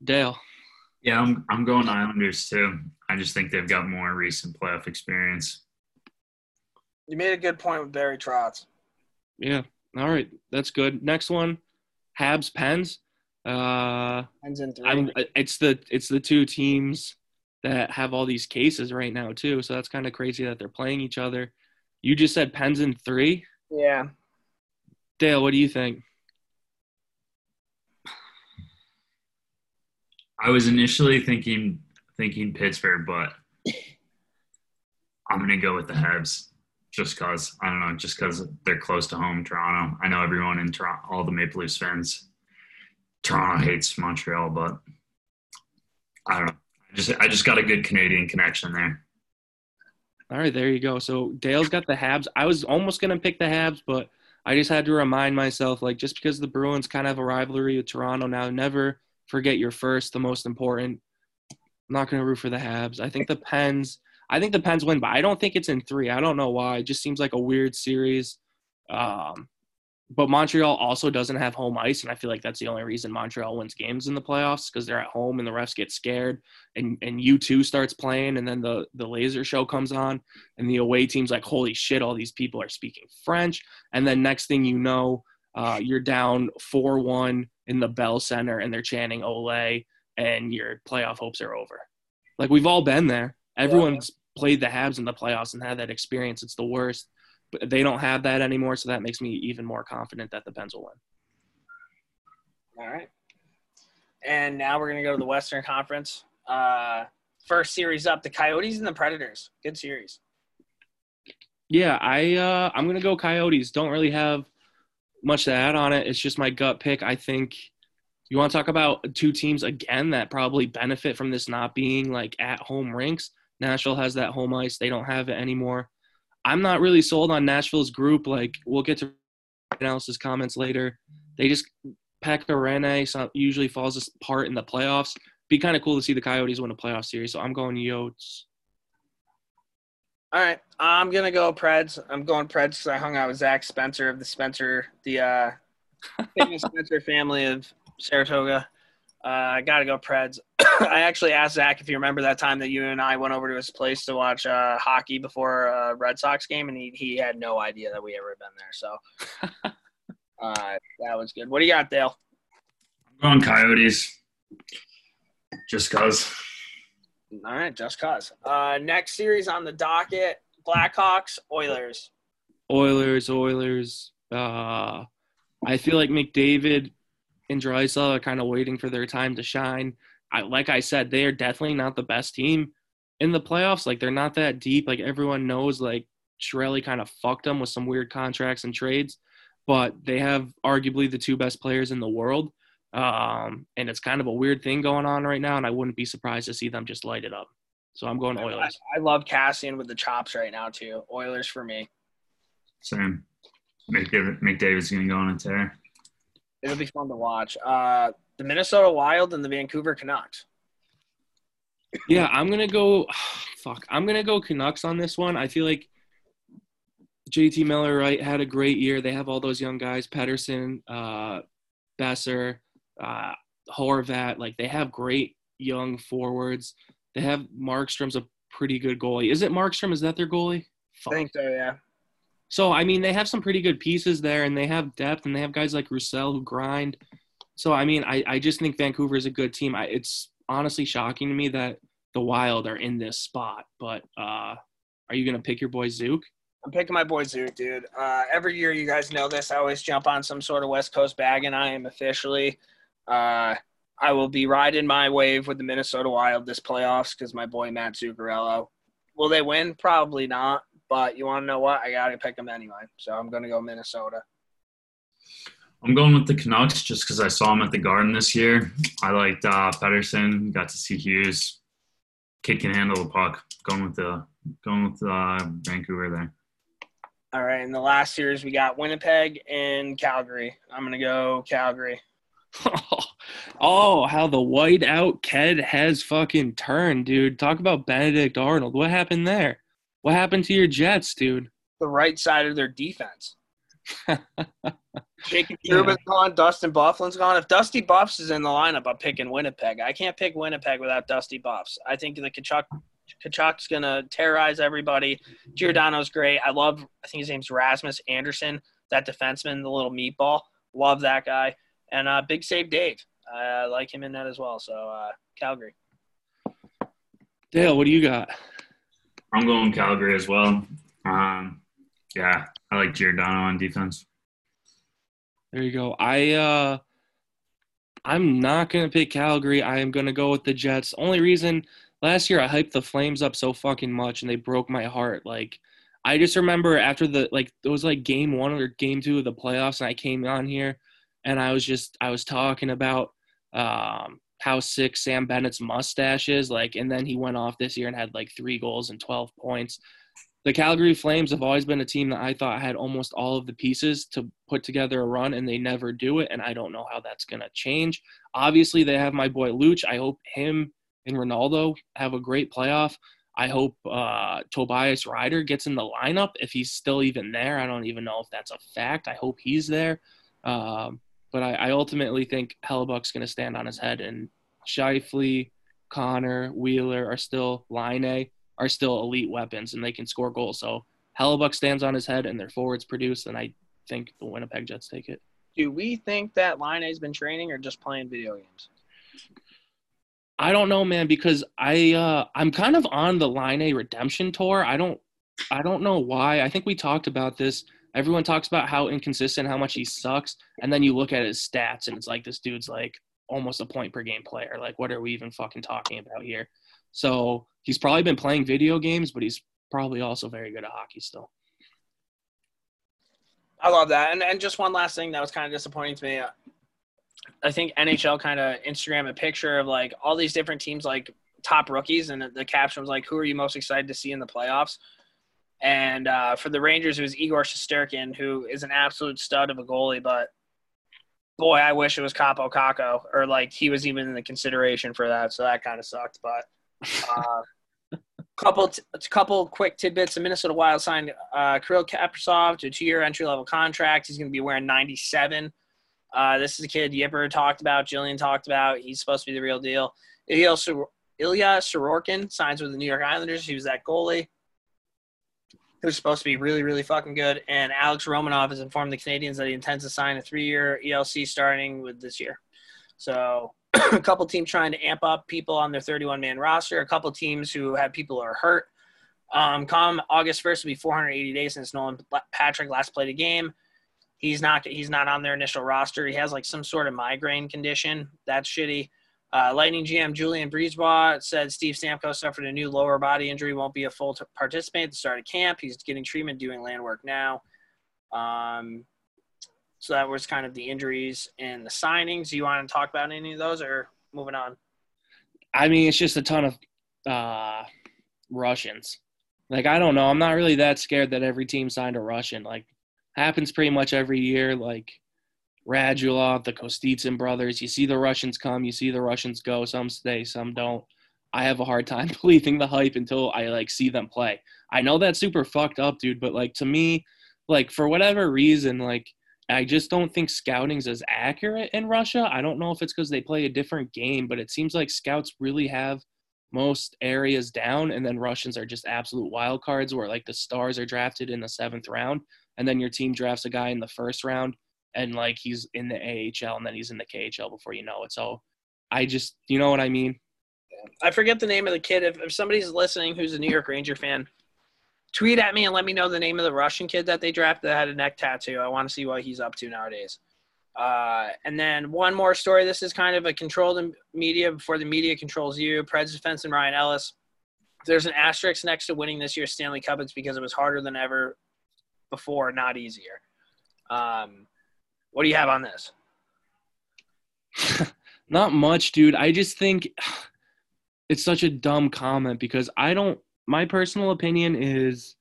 Dale. Yeah, I'm I'm going Islanders too. I just think they've got more recent playoff experience. You made a good point with Barry Trotz. Yeah. All right. That's good. Next one, Habs Pens. Uh, Ends in 3 I'm, it's the it's the two teams that have all these cases right now too. So that's kind of crazy that they're playing each other. You just said Pens in three. yeah. Dale, what do you think? I was initially thinking thinking Pittsburgh, but I'm gonna go with the Habs just cause I don't know, just cause they're close to home, Toronto. I know everyone in Toronto, all the Maple Leafs fans, Toronto hates Montreal, but I don't know. Just I just got a good Canadian connection there. All right, there you go. So Dale's got the Habs. I was almost gonna pick the Habs, but I just had to remind myself, like, just because the Bruins kind of have a rivalry with Toronto now, never forget your first, the most important. I'm not gonna root for the Habs. I think the Pens. I think the Pens win, but I don't think it's in three. I don't know why. It just seems like a weird series. Um, but Montreal also doesn't have home ice, and I feel like that's the only reason Montreal wins games in the playoffs because they're at home and the refs get scared, and and U two starts playing, and then the the laser show comes on, and the away team's like, holy shit, all these people are speaking French, and then next thing you know, uh, you're down four one in the Bell Center, and they're chanting Olay, and your playoff hopes are over. Like we've all been there. Everyone's played the Habs in the playoffs and had that experience. It's the worst. But they don't have that anymore, so that makes me even more confident that the Pens will win. All right. And now we're gonna go to the Western Conference. Uh, first series up, the Coyotes and the Predators. Good series. Yeah, I uh, I'm gonna go Coyotes. Don't really have much to add on it. It's just my gut pick. I think you want to talk about two teams again that probably benefit from this not being like at home rinks. Nashville has that home ice. They don't have it anymore. I'm not really sold on Nashville's group. Like we'll get to analysis comments later. They just Pekka Rinne so usually falls apart in the playoffs. Be kind of cool to see the Coyotes win a playoff series. So I'm going Yotes. All right, I'm gonna go Preds. I'm going Preds because I hung out with Zach Spencer of the Spencer, the uh, famous <laughs> Spencer family of Saratoga. Uh, I gotta go Preds. <coughs> I actually asked Zach if you remember that time that you and I went over to his place to watch uh, hockey before a Red Sox game, and he he had no idea that we ever been there. So <laughs> uh, that was good. What do you got, Dale? I'm going Coyotes. Just cause. All right, just cause. Uh, next series on the docket: Blackhawks, Oilers. Oilers, Oilers. Uh, I feel like McDavid and Draisaitl are kind of waiting for their time to shine. I, like I said, they are definitely not the best team in the playoffs. Like they're not that deep. Like everyone knows, like Chiarelli kind of fucked them with some weird contracts and trades, but they have arguably the two best players in the world. Um, and it's kind of a weird thing going on right now, and I wouldn't be surprised to see them just light it up. So I'm going I, Oilers. I love Kassian with the chops right now too. Oilers for me. Same. McDavid, McDavid's gonna go on a tear. It'll be fun to watch. Uh, the Minnesota Wild and the Vancouver Canucks. Yeah, I'm gonna go. <sighs> Fuck, I'm gonna go Canucks on this one. I feel like JT Miller right had a great year. They have all those young guys, Pettersson, uh, Boeser, uh, Horvat. Like they have great young forwards. They have Markstrom's a pretty good goalie. Is it Markstrom? Is that their goalie? I think so, yeah. So I mean, they have some pretty good pieces there, and they have depth, and they have guys like Roussel who grind. So I mean, I, I just think Vancouver is a good team. I, it's honestly shocking to me that the Wild are in this spot. But uh, are you gonna pick your boy Zook? I'm picking my boy Zook, dude. Uh, every year, you guys know this. I always jump on some sort of West Coast bag, and I am officially. Uh, I will be riding my wave with the Minnesota Wild this playoffs because my boy Matt Zuccarello. Will they win? Probably not. But you want to know what? I got to pick them anyway. So I'm going to go Minnesota. I'm going with the Canucks just because I saw him at the Garden this year. I liked uh, Pettersson. Got to see Hughes. kid can handle the puck. Going with the going with uh, Vancouver there. All right, in the last series we got Winnipeg and Calgary. I'm gonna go Calgary. <laughs> oh, how the white out Ked has fucking turned, dude. Talk about Benedict Arnold. What happened there? What happened to your Jets, dude? The right side of their defense. <laughs> Jacob Yeah. Trouba's gone. Dustin Byfuglien's gone. If Dusty Buffs is in the lineup, I'm picking Winnipeg. I can't pick Winnipeg without Dusty Buffs. I think the Tkachuk Tkachuk's gonna terrorize everybody. Giordano's great. I love. I think his name's Rasmus Andersson, that defenseman, the little meatball. Love that guy. And uh, big save Dave. I like him in that as well. So uh, Calgary. Dale, what do you got? I'm going Calgary as well. Um, yeah, I like Giordano on defense. There you go. I uh I'm not gonna pick Calgary. I am gonna go with the Jets. Only reason last year I hyped the Flames up so fucking much and they broke my heart. Like I just remember after the like it was like game one or game two of the playoffs and I came on here and I was just I was talking about um how sick Sam Bennett's mustache is, like, and then he went off this year and had like three goals and 12 points. The Calgary Flames have always been a team that I thought had almost all of the pieces to put together a run, and they never do it. And I don't know how that's going to change. Obviously, they have my boy Luch. I hope him and Ronaldo have a great playoff. I hope uh, Tobias Rieder gets in the lineup if he's still even there. I don't even know if that's a fact. I hope he's there. Um, but I, I ultimately think Hellebuyck's going to stand on his head, and Scheifele, Connor, Wheeler are still Laine, are still elite weapons, and they can score goals. So Hellebuyck stands on his head, and their forwards produce, and I think the Winnipeg Jets take it. Do we think that Laine's been training or just playing video games? I don't know, man, because I uh, I'm kind of on the Laine redemption tour. I don't I don't know why. I think we talked about this. Everyone talks about how inconsistent, how much he sucks, and then you look at his stats, and it's like this dude's like almost a point per game player. Like, what are we even fucking talking about here? So he's probably been playing video games, but he's probably also very good at hockey still. I love that. And and just one last thing that was kind of disappointing to me. uh, I think NHL kind of Instagram a picture of like all these different teams like top rookies, and the caption was like, "Who are you most excited to see in the playoffs?" And uh, for the Rangers, it was Igor Shesterkin, who is an absolute stud of a goalie. But boy, I wish it was Kaapo Kakko, or like he was even in the consideration for that. So that kind of sucked. But uh, <laughs> couple t- a couple quick tidbits. The Minnesota Wild signed uh, Kirill Kaprizov to a two-year entry-level contract. He's going to be wearing 97. Uh, this is a kid Yipper talked about, Jillian talked about. He's supposed to be the real deal. Ilya, Sor- Ilya Sorokin signs with the New York Islanders. He was that goalie who's supposed to be really, really fucking good. And Alex Romanov has informed the Canadiens that he intends to sign a three-year ELC starting with this year. So <clears throat> a couple teams trying to amp up people on their 31-man roster. A couple teams who have people who are hurt. Um, come August 1st will be 480 days since Nolan Patrick last played a game. He's not he's not on their initial roster. He has like some sort of migraine condition. That's shitty. Uh, Lightning GM Julien BriseBois said Steve Stamkos suffered a new lower body injury, won't be a full t- participant at the start of camp. He's getting treatment, doing land work now. Um, so that was kind of the injuries and the signings. Do you want to talk about any of those or moving on? I mean, it's just a ton of uh, Russians. Like, I don't know. I'm not really that scared that every team signed a Russian. Like, happens pretty much every year. Like, Radulov, the Kostitsyn brothers. You see the Russians come, you see the Russians go. Some stay, some don't. I have a hard time <laughs> believing the hype until I like see them play. I know that's super fucked up, dude, but like to me, like for whatever reason, like I just don't think scouting's as accurate in Russia. I don't know if it's because they play a different game, but it seems like scouts really have most areas down, and then Russians are just absolute wild cards where like the stars are drafted in the seventh round, and then your team drafts a guy in the first round, and like he's in the AHL, and then he's in the KHL before you know it. So I just, you know what I mean? I forget the name of the kid. If, if somebody's listening who's a New York Ranger fan, tweet at me and let me know the name of the Russian kid that they drafted that had a neck tattoo. I want to see what he's up to nowadays. Uh, and then one more story. This is kind of a controlled media before the media controls you. Preds defense and Ryan Ellis. There's an asterisk next to winning this year's Stanley Cup. It's because it was harder than ever before, not easier. Um, what do you have on this? <laughs> Not much, dude. I just think <sighs> it's such a dumb comment because I don't. My personal opinion is,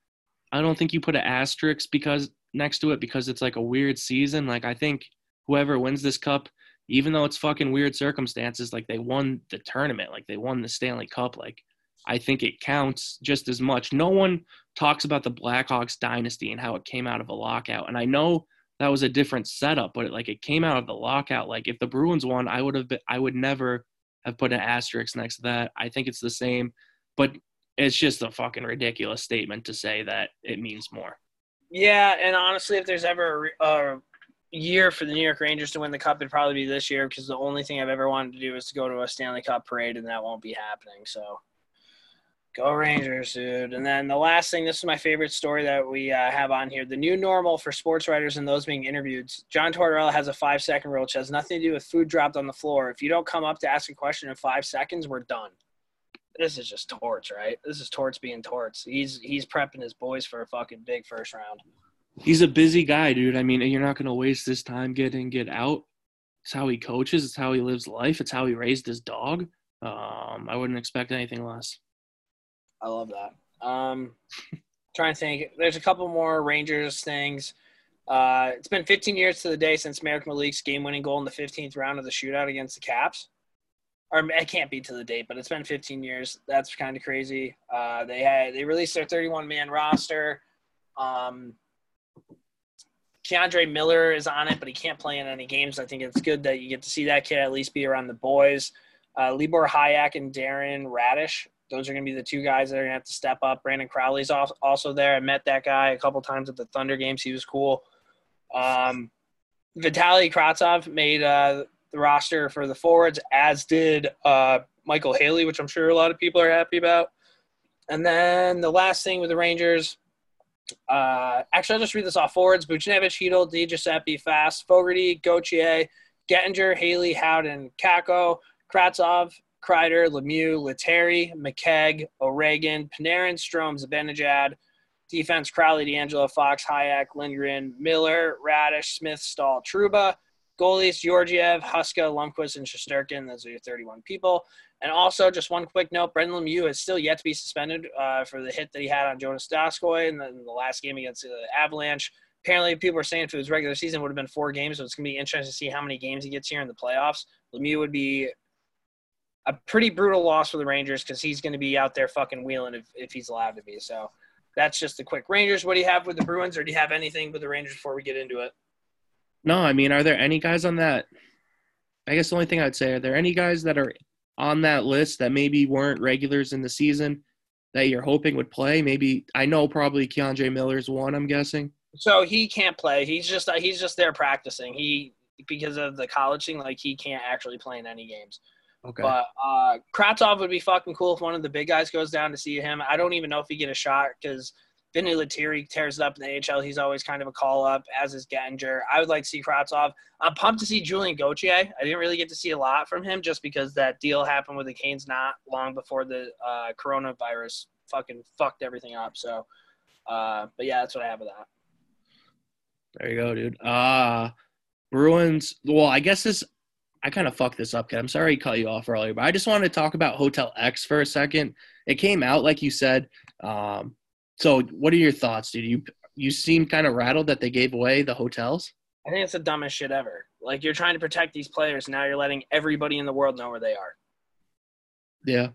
I don't think you put an asterisk because next to it because it's like a weird season. Like I think whoever wins this cup, even though it's fucking weird circumstances, like they won the tournament, like they won the Stanley Cup. Like I think it counts just as much. No one talks about the Blackhawks dynasty and how it came out of a lockout, and I know that was a different setup, but it, like it came out of the lockout. Like if the Bruins won, I would have been, I would never have put an asterisk next to that. I think it's the same, but it's just a fucking ridiculous statement to say that it means more. Yeah, and honestly, if there's ever a, a uh, year for the New York Rangers to win the cup, it'd probably be this year because the only thing I've ever wanted to do is to go to a Stanley Cup parade, and that won't be happening. So, go Rangers, dude! And then the last thing, this is my favorite story that we uh, have on here: the new normal for sports writers and those being interviewed. John Tortorella has a five-second rule, which has nothing to do with food dropped on the floor. If you don't come up to ask a question in five seconds, we're done. This is just torts, right? This is torts being torts. He's he's prepping his boys for a fucking big first round. He's a busy guy, dude. I mean, you're not going to waste this time get in, get out. It's how he coaches. It's how he lives life. It's how he raised his dog. Um, I wouldn't expect anything less. I love that. Um, trying to think. There's a couple more Rangers things. Uh, it's been 15 years to the day since Marek Malik's game-winning goal in the 15th round of the shootout against the Caps. Or it can't be to the date, but it's been 15 years. That's kind of crazy. Uh, they had they released their 31-man roster. Um, K'Andre Miller is on it, but he can't play in any games. I think it's good that you get to see that kid at least be around the boys. Uh, Libor Hajek and Darren Raddysh. Those are going to be the two guys that are going to have to step up. Brandon Crawley's also there. I met that guy a couple times at the Thunder games. He was cool. Um, Vitaly Kravtsov made uh, the roster for the forwards, as did uh, Michael Haley, which I'm sure a lot of people are happy about. And then the last thing with the Rangers, uh, actually, I'll just read this off forwards. Buchnevich, Chytil, Di Giuseppe, Fast, Fogarty, Gauthier, Gettinger, Haley, Howden, Kakko, Kravtsov, Kreider, Lemieux, Lettieri, McKegg, O'Regan, Panarin, Strome, Zibanejad. Defense, Crawley, DeAngelo, Fox, Hajek, Lindgren, Miller, Raddysh, Smith, Staal, Trouba. Goalies, Georgiev, Huska, Lundqvist, and Shesterkin. Those are your 31 people. And also, just one quick note: Brendan Lemieux is still yet to be suspended uh, for the hit that he had on Joonas Donskoi in the, in the last game against the Avalanche. Apparently, people are saying if it was regular season, would have been four games. So it's going to be interesting to see how many games he gets here in the playoffs. Lemieux would be a pretty brutal loss for the Rangers because he's going to be out there fucking wheeling if, if he's allowed to be. So that's just a quick Rangers. What do you have with the Bruins, or do you have anything with the Rangers before we get into it? No, I mean, are there any guys on that? I guess the only thing I'd say are there any guys that are on that list that maybe weren't regulars in the season that you're hoping would play? Maybe I know probably K'Andre Miller's one. I'm guessing. So he can't play. He's just he's just there practicing. He because of the college thing, like he can't actually play in any games. Okay. But uh, Kravtsov would be fucking cool if one of the big guys goes down to see him. I don't even know if he get a shot because Vinny Lettieri tears it up in the AHL. He's always kind of a call up, as is Gettinger. I would like to see Kravtsov. I'm pumped to see Julian Gauthier. I didn't really get to see a lot from him just because that deal happened with the Canes not long before the uh, coronavirus fucking fucked everything up. So, uh, but yeah, that's what I have with that. There you go, dude. Uh Bruins. Well, I guess this. I kind of fucked this up, kid. I'm sorry I cut you off earlier, but I just wanted to talk about Hotel X for a second. It came out like you said. Um, so, what are your thoughts, dude? You you seem kind of rattled that they gave away the hotels. I think it's the dumbest shit ever. Like you're trying to protect these players, now you're letting everybody in the world know where they are. Yeah,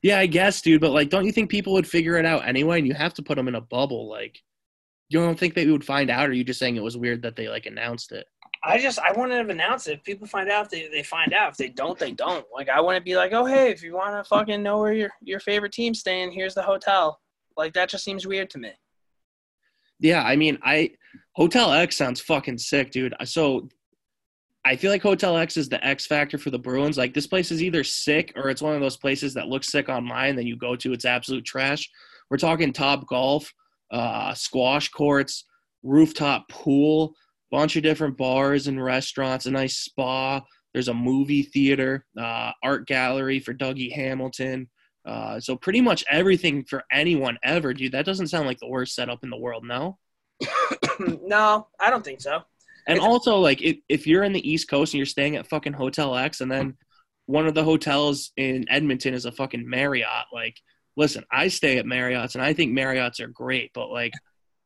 yeah, I guess, dude. But like, don't you think people would figure it out anyway? And you have to put them in a bubble. Like, you don't think they would find out? Or are you just saying it was weird that they like announced it? I just I want to announce it. If people find out, they, they find out. If they don't, they don't. Like I to be like, oh hey, if you want to fucking know where your your favorite team's staying, here's the hotel. Like that just seems weird to me. Yeah, I mean, I Hotel X sounds fucking sick, dude. So I feel like Hotel X is the X factor for the Bruins. Like this place is either sick or it's one of those places that looks sick online. Then you go to, it's absolute trash. We're talking top golf, uh, squash courts, rooftop pool, bunch of different bars and restaurants, a nice spa. There's a movie theater, uh, art gallery for Dougie Hamilton. Uh, so pretty much everything for anyone ever, dude. That doesn't sound like the worst setup in the world, no. <coughs> no, I don't think so. And It's- also, like, if, if you're in the East Coast and you're staying at fucking Hotel X, and then one of the hotels in Edmonton is a fucking Marriott. Like, listen, I stay at Marriott's and I think Marriott's are great, but like,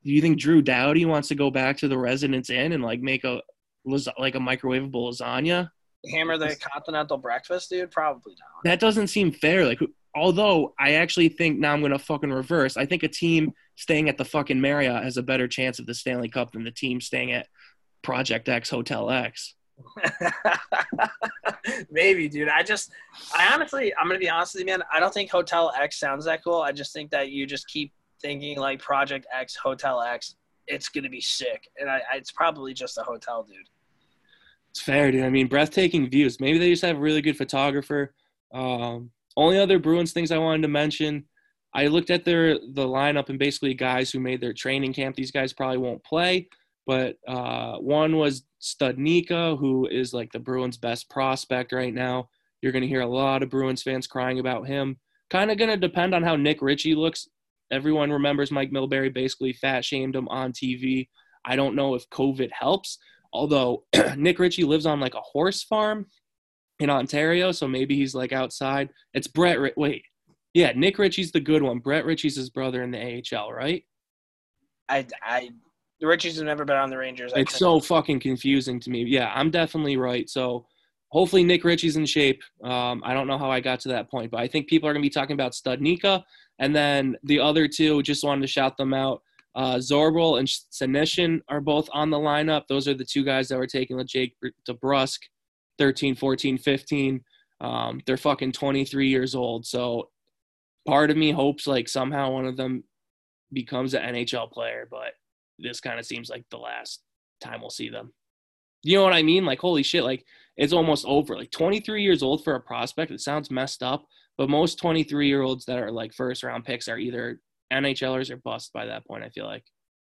do you think Drew Doughty wants to go back to the Residence Inn and like make a las- like a microwavable lasagna? Hammer the continental breakfast, dude. Probably not. That doesn't seem fair. Like, although I actually think now I'm gonna fucking reverse. I think a team staying at the fucking Marriott has a better chance of the Stanley Cup than the team staying at Project X Hotel X. <laughs> Maybe, dude. I just, I honestly, I'm gonna be honest with you, man. I don't think Hotel X sounds that cool. I just think that you just keep thinking like Project X, Hotel X. It's gonna be sick, and I, I it's probably just a hotel, dude. It's fair, dude. I mean, breathtaking views. Maybe they just have a really good photographer. Um, only other Bruins things I wanted to mention. I looked at their the lineup and basically guys who made their training camp. These guys probably won't play, but uh, one was Studnicka, who is like the Bruins' best prospect right now. You're going to hear a lot of Bruins fans crying about him. Kind of going to depend on how Nick Ritchie looks. Everyone remembers Mike Milbury basically fat shamed him on TV. I don't know if COVID helps, although <clears throat> Nick Ritchie lives on like a horse farm in Ontario, so maybe he's like outside. It's Brett. Ri- Wait, yeah, Nick Ritchie's the good one. Brett Ritchie's his brother in the AHL, right? I, I, the Ritchies have never been on the Rangers. I It's couldn't- so fucking confusing to me. Yeah, I'm definitely right. So hopefully Nick Ritchie's in shape. Um, I don't know how I got to that point, but I think people are going to be talking about Studnicka. And then the other two, just wanted to shout them out. Uh, and Senyshyn are both on the lineup. Those are the two guys that were taking with Jake DeBrusk, 13, 14, 15. Um, they're fucking 23 years old. So part of me hopes like somehow one of them becomes an NHL player, but this kind of seems like the last time we'll see them. You know what I mean? Like, holy shit, like it's almost over. Like 23 years old for a prospect, it sounds messed up, but most 23 year olds that are like first round picks are either NHLers or bust by that point, I feel like.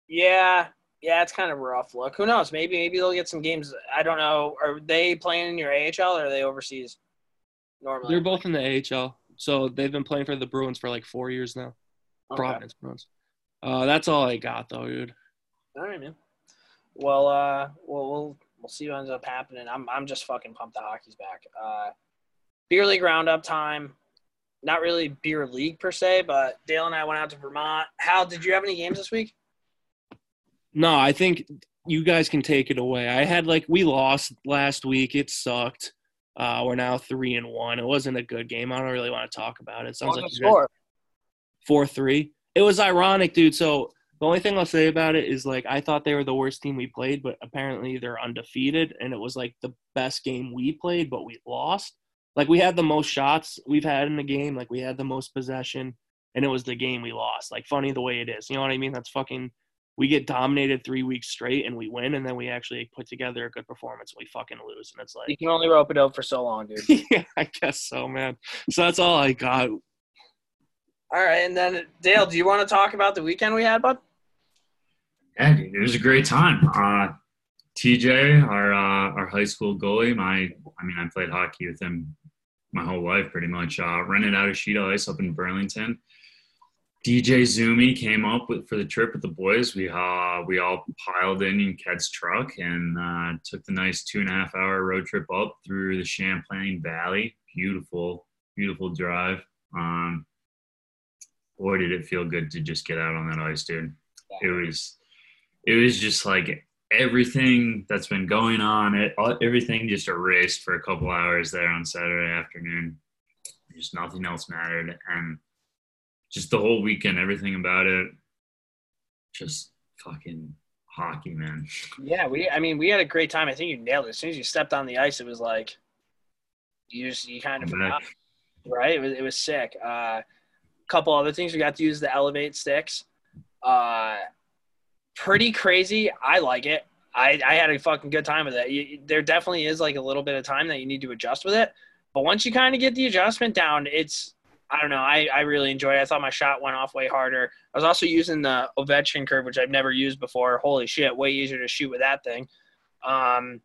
Yeah, yeah, it's kind of a rough look. Who knows? Maybe maybe they'll get some games. I don't know. Are they playing in your AHL or are they overseas? Normally, They're both in the AHL. So they've been playing for the Bruins for like four years now. Okay. Providence Bruins. Uh, that's all I got though, dude. All right, man. Well, uh, we'll we'll we'll see what ends up happening. I'm I'm just fucking pumped that hockey's back. Uh, beer league roundup time. Not really beer league per se, but Dale and I went out to Vermont. Hal, did you have any games this week? No, I think you guys can take it away. I had like we lost last week. It sucked. Uh, we're now three and one. It wasn't a good game. I don't really want to talk about it. it Sounds What like was you the guys score? four three. It was ironic, dude. So the only thing I'll say about it is like I thought they were the worst team we played, but apparently they're undefeated, and it was like the best game we played, but we lost. Like we had the most shots we've had in the game, like we had the most possession, and it was the game we lost. Like funny the way it is, you know what I mean? That's fucking. We get dominated three weeks straight and we win, and then we actually put together a good performance and we fucking lose, and it's like You can only rope it out for so long, dude. <laughs> yeah, I guess so, man. So that's all I got. All right, and then Dale, do you want to talk about the weekend we had, bud? Yeah, dude, it was a great time. Uh, TJ, our uh, our high school goalie, my I mean, I played hockey with him my whole life pretty much. Uh, rented out a sheet of ice up in Burlington. DJ Zumi came up with for the trip with the boys. We uh, we all piled in in Ked's truck and uh, took the nice two and a half hour road trip up through the Champlain Valley. Beautiful, beautiful drive. Um, boy, did it feel good to just get out on that ice, dude. It was, it was just like everything that's been going on. It all- everything just erased for a couple hours there on Saturday afternoon. Just nothing else mattered, and just the whole weekend, everything about it, just fucking hockey, man. Yeah, we. I mean, we had a great time. I think you nailed it. As soon as you stepped on the ice, it was like you just you kind of forgot, right? It was it was sick. A uh, couple other things we got to use the elevate sticks. Uh, pretty crazy. I like it. I, I had a fucking good time with it. You, there definitely is like a little bit of time that you need to adjust with it, but once you kind of get the adjustment down, it's I don't know. I, I really enjoyed it. I thought my shot went off way harder. I was also using the Ovechkin curve, which I've never used before. Holy shit, way easier to shoot with that thing. Um,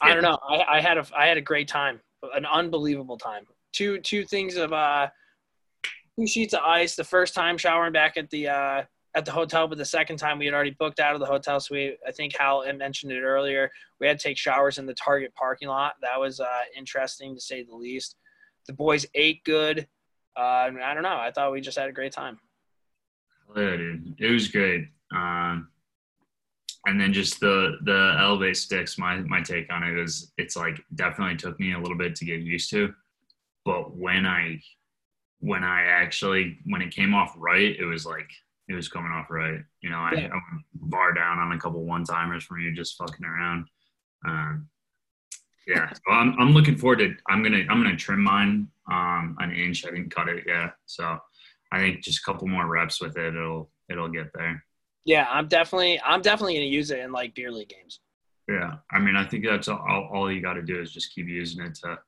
I don't know. I, I had a I had a great time, an unbelievable time. Two two things of uh, two sheets of ice. The first time showering back at the uh, at the hotel, but the second time we had already booked out of the hotel. So we, I think Hal had mentioned it earlier. We had to take showers in the Target parking lot. That was uh, interesting to say the least. The boys ate good. Uh, I don't know. I thought we just had a great time. Yeah, dude, it was great. Um, and then just the the elevate sticks. My my take on it is it's like definitely took me a little bit to get used to, but when I when I actually when it came off right, it was like it was coming off right. You know, I, Yeah. I went bar down on a couple one timers from you just fucking around. Um, yeah, so I'm I'm looking forward to. I'm gonna I'm gonna trim mine um an inch. I didn't cut it yet, so I think just a couple more reps with it, it'll it'll get there. Yeah, I'm definitely, I'm definitely gonna use it in like beer league games. Yeah, I mean, I think that's all, all you got to do is just keep using it to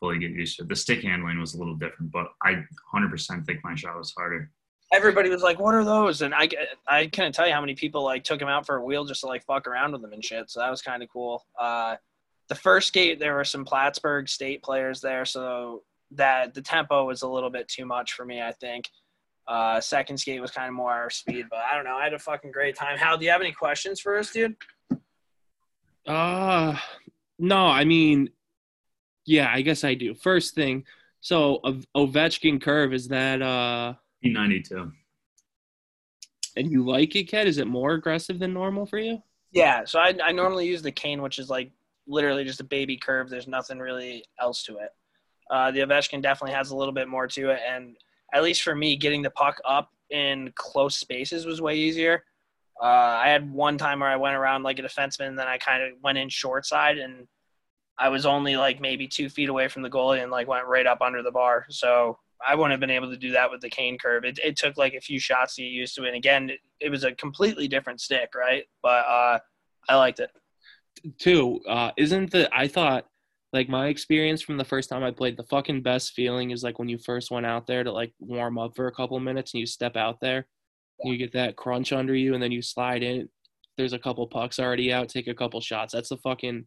fully get used to it. The stick handling was a little different, but I 100% think my shot was harder. Everybody was like, "What are those?" And I, I couldn't tell you how many people like took them out for a wheel just to like fuck around with them and shit. So that was kind of cool. Uh, the first skate, there were some Plattsburgh State players there, so that the tempo was a little bit too much for me. I think. Uh, second skate was kind of more our speed, but I don't know. I had a fucking great time. Hal, do you have any questions for us, dude? Uh no, I mean, yeah, I guess I do. First thing, so Ov- Ovechkin curve is that uh, P92. and you like it, Ken? Is it more aggressive than normal for you? Yeah, so I, I normally use the Kane, which is like literally just a baby curve. There's nothing really else to it. Uh, the Ovechkin definitely has a little bit more to it, and at least for me, getting the puck up in close spaces was way easier. Uh, I had one time where I went around like a defenseman, and then I kind of went in short side, and I was only like maybe two feet away from the goalie, and like went right up under the bar. So I wouldn't have been able to do that with the Kane curve. It, it took like a few shots to get used to it. And again, it, it was a completely different stick, right? But uh, I liked it. Too, uh, isn't the I thought like my experience from the first time I played, the fucking best feeling is like when you first went out there to like warm up for a couple minutes and you step out there, you get that crunch under you, and then you slide in. There's a couple pucks already out. Take a couple shots. That's the fucking.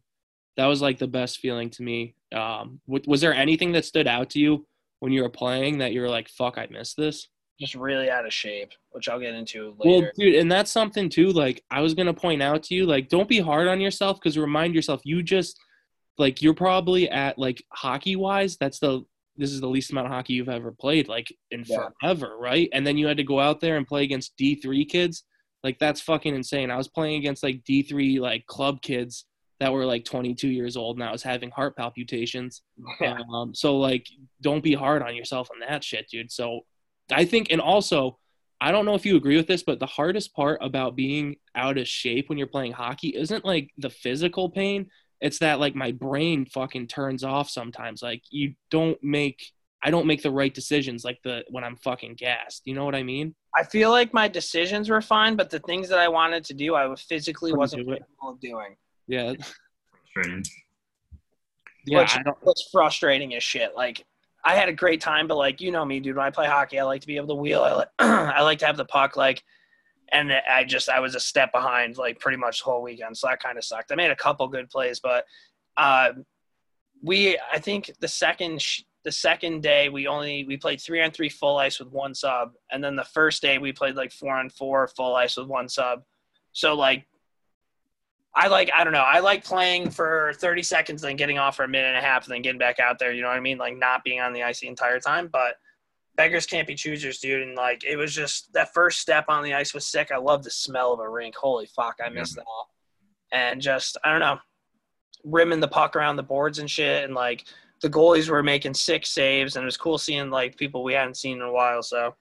That was like the best feeling to me. Um, w- was there anything that stood out to you when you were playing that you were like, "Fuck, I missed this"? Just really out of shape, which I'll get into later. Well, dude, and that's something too. Like I was gonna point out to you, like don't be hard on yourself because remind yourself you just like you're probably at like hockey wise. That's the this is the least amount of hockey you've ever played like in Yeah. forever, right? And then you had to go out there and play against D three kids. Like that's fucking insane. I was playing against like D three like club kids that were like 22 years old and I was having heart palpitations. <laughs> Yeah. Um, so like, don't be hard on yourself on that shit, dude. So I think, and also, I don't know if you agree with this, but the hardest part about being out of shape when you're playing hockey isn't like the physical pain. It's that like my brain fucking turns off sometimes. Like you don't make, I don't make the right decisions like the when I'm fucking gassed. You know what I mean? I feel like my decisions were fine, but the things that I wanted to do, I physically wasn't capable of doing. Yeah, Frustrating. yeah. Which I don't. was frustrating as shit. Like I had a great time, but like you know me, dude. When I play hockey, I like to be able to wheel. I like <clears throat> I like to have the puck, like, and I just I was a step behind like pretty much the whole weekend, so that kind of sucked. I made a couple good plays, but uh, we I think the second sh- the second day we only we played three on three full ice with one sub, and then the first day we played like four on four full ice with one sub. So like I like I don't know. I like playing for 30 seconds, then getting off for a minute and a half, and then getting back out there. You know what I mean? Like not being on the ice the entire time. But beggars can't be choosers, dude. And like it was just that first step on the ice was sick. I love the smell of a rink. Holy fuck, I miss that. And just I don't know, rimming the puck around the boards and shit, and like the goalies were making six saves, and it was cool seeing like people we hadn't seen in a while. So.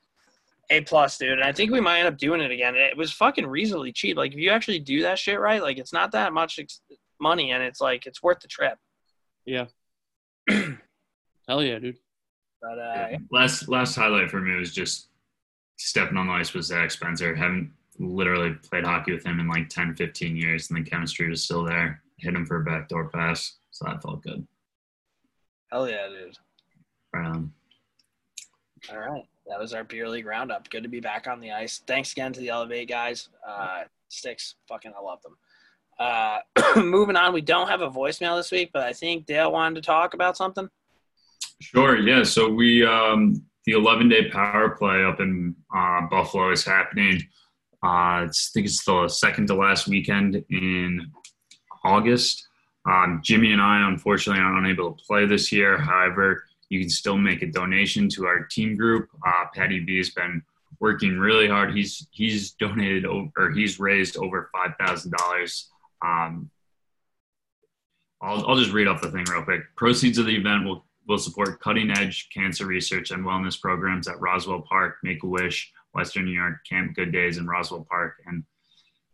A plus, dude. And I think we might end up doing it again. It was fucking reasonably cheap. Like if you actually do that shit right, like it's not that much ex- money, and it's like it's worth the trip. Yeah. <clears throat> Hell yeah, dude. But uh, Last last highlight for me was just stepping on the ice with Zach Spencer. Haven't literally played hockey with him in like 10, 15 years, and the chemistry was still there. Hit him for a backdoor pass, so that felt good. hell yeah, dude. Right on. All right, that was our beer league roundup. Good to be back on the ice. Thanks again to the Elevate guys. Uh, sticks, fucking, I love them. Uh, <clears throat> moving on, we don't have a voicemail this week, but I think Dale wanted to talk about something. Sure. Yeah. So we um, the 11 day power play up in uh, Buffalo is happening Uh, I think it's the second to last weekend in August. Um, Jimmy and I, unfortunately, are unable to play this year. However, you can still make a donation to our team group. Uh, Patty B has been working really hard. He's he's donated over, or he's raised over five thousand dollars. Um, I'll I'll just read off the thing real quick. Proceeds of the event will will support cutting edge cancer research and wellness programs at Roswell Park, Make a Wish, Western New York, Camp Good Days, and Roswell Park, and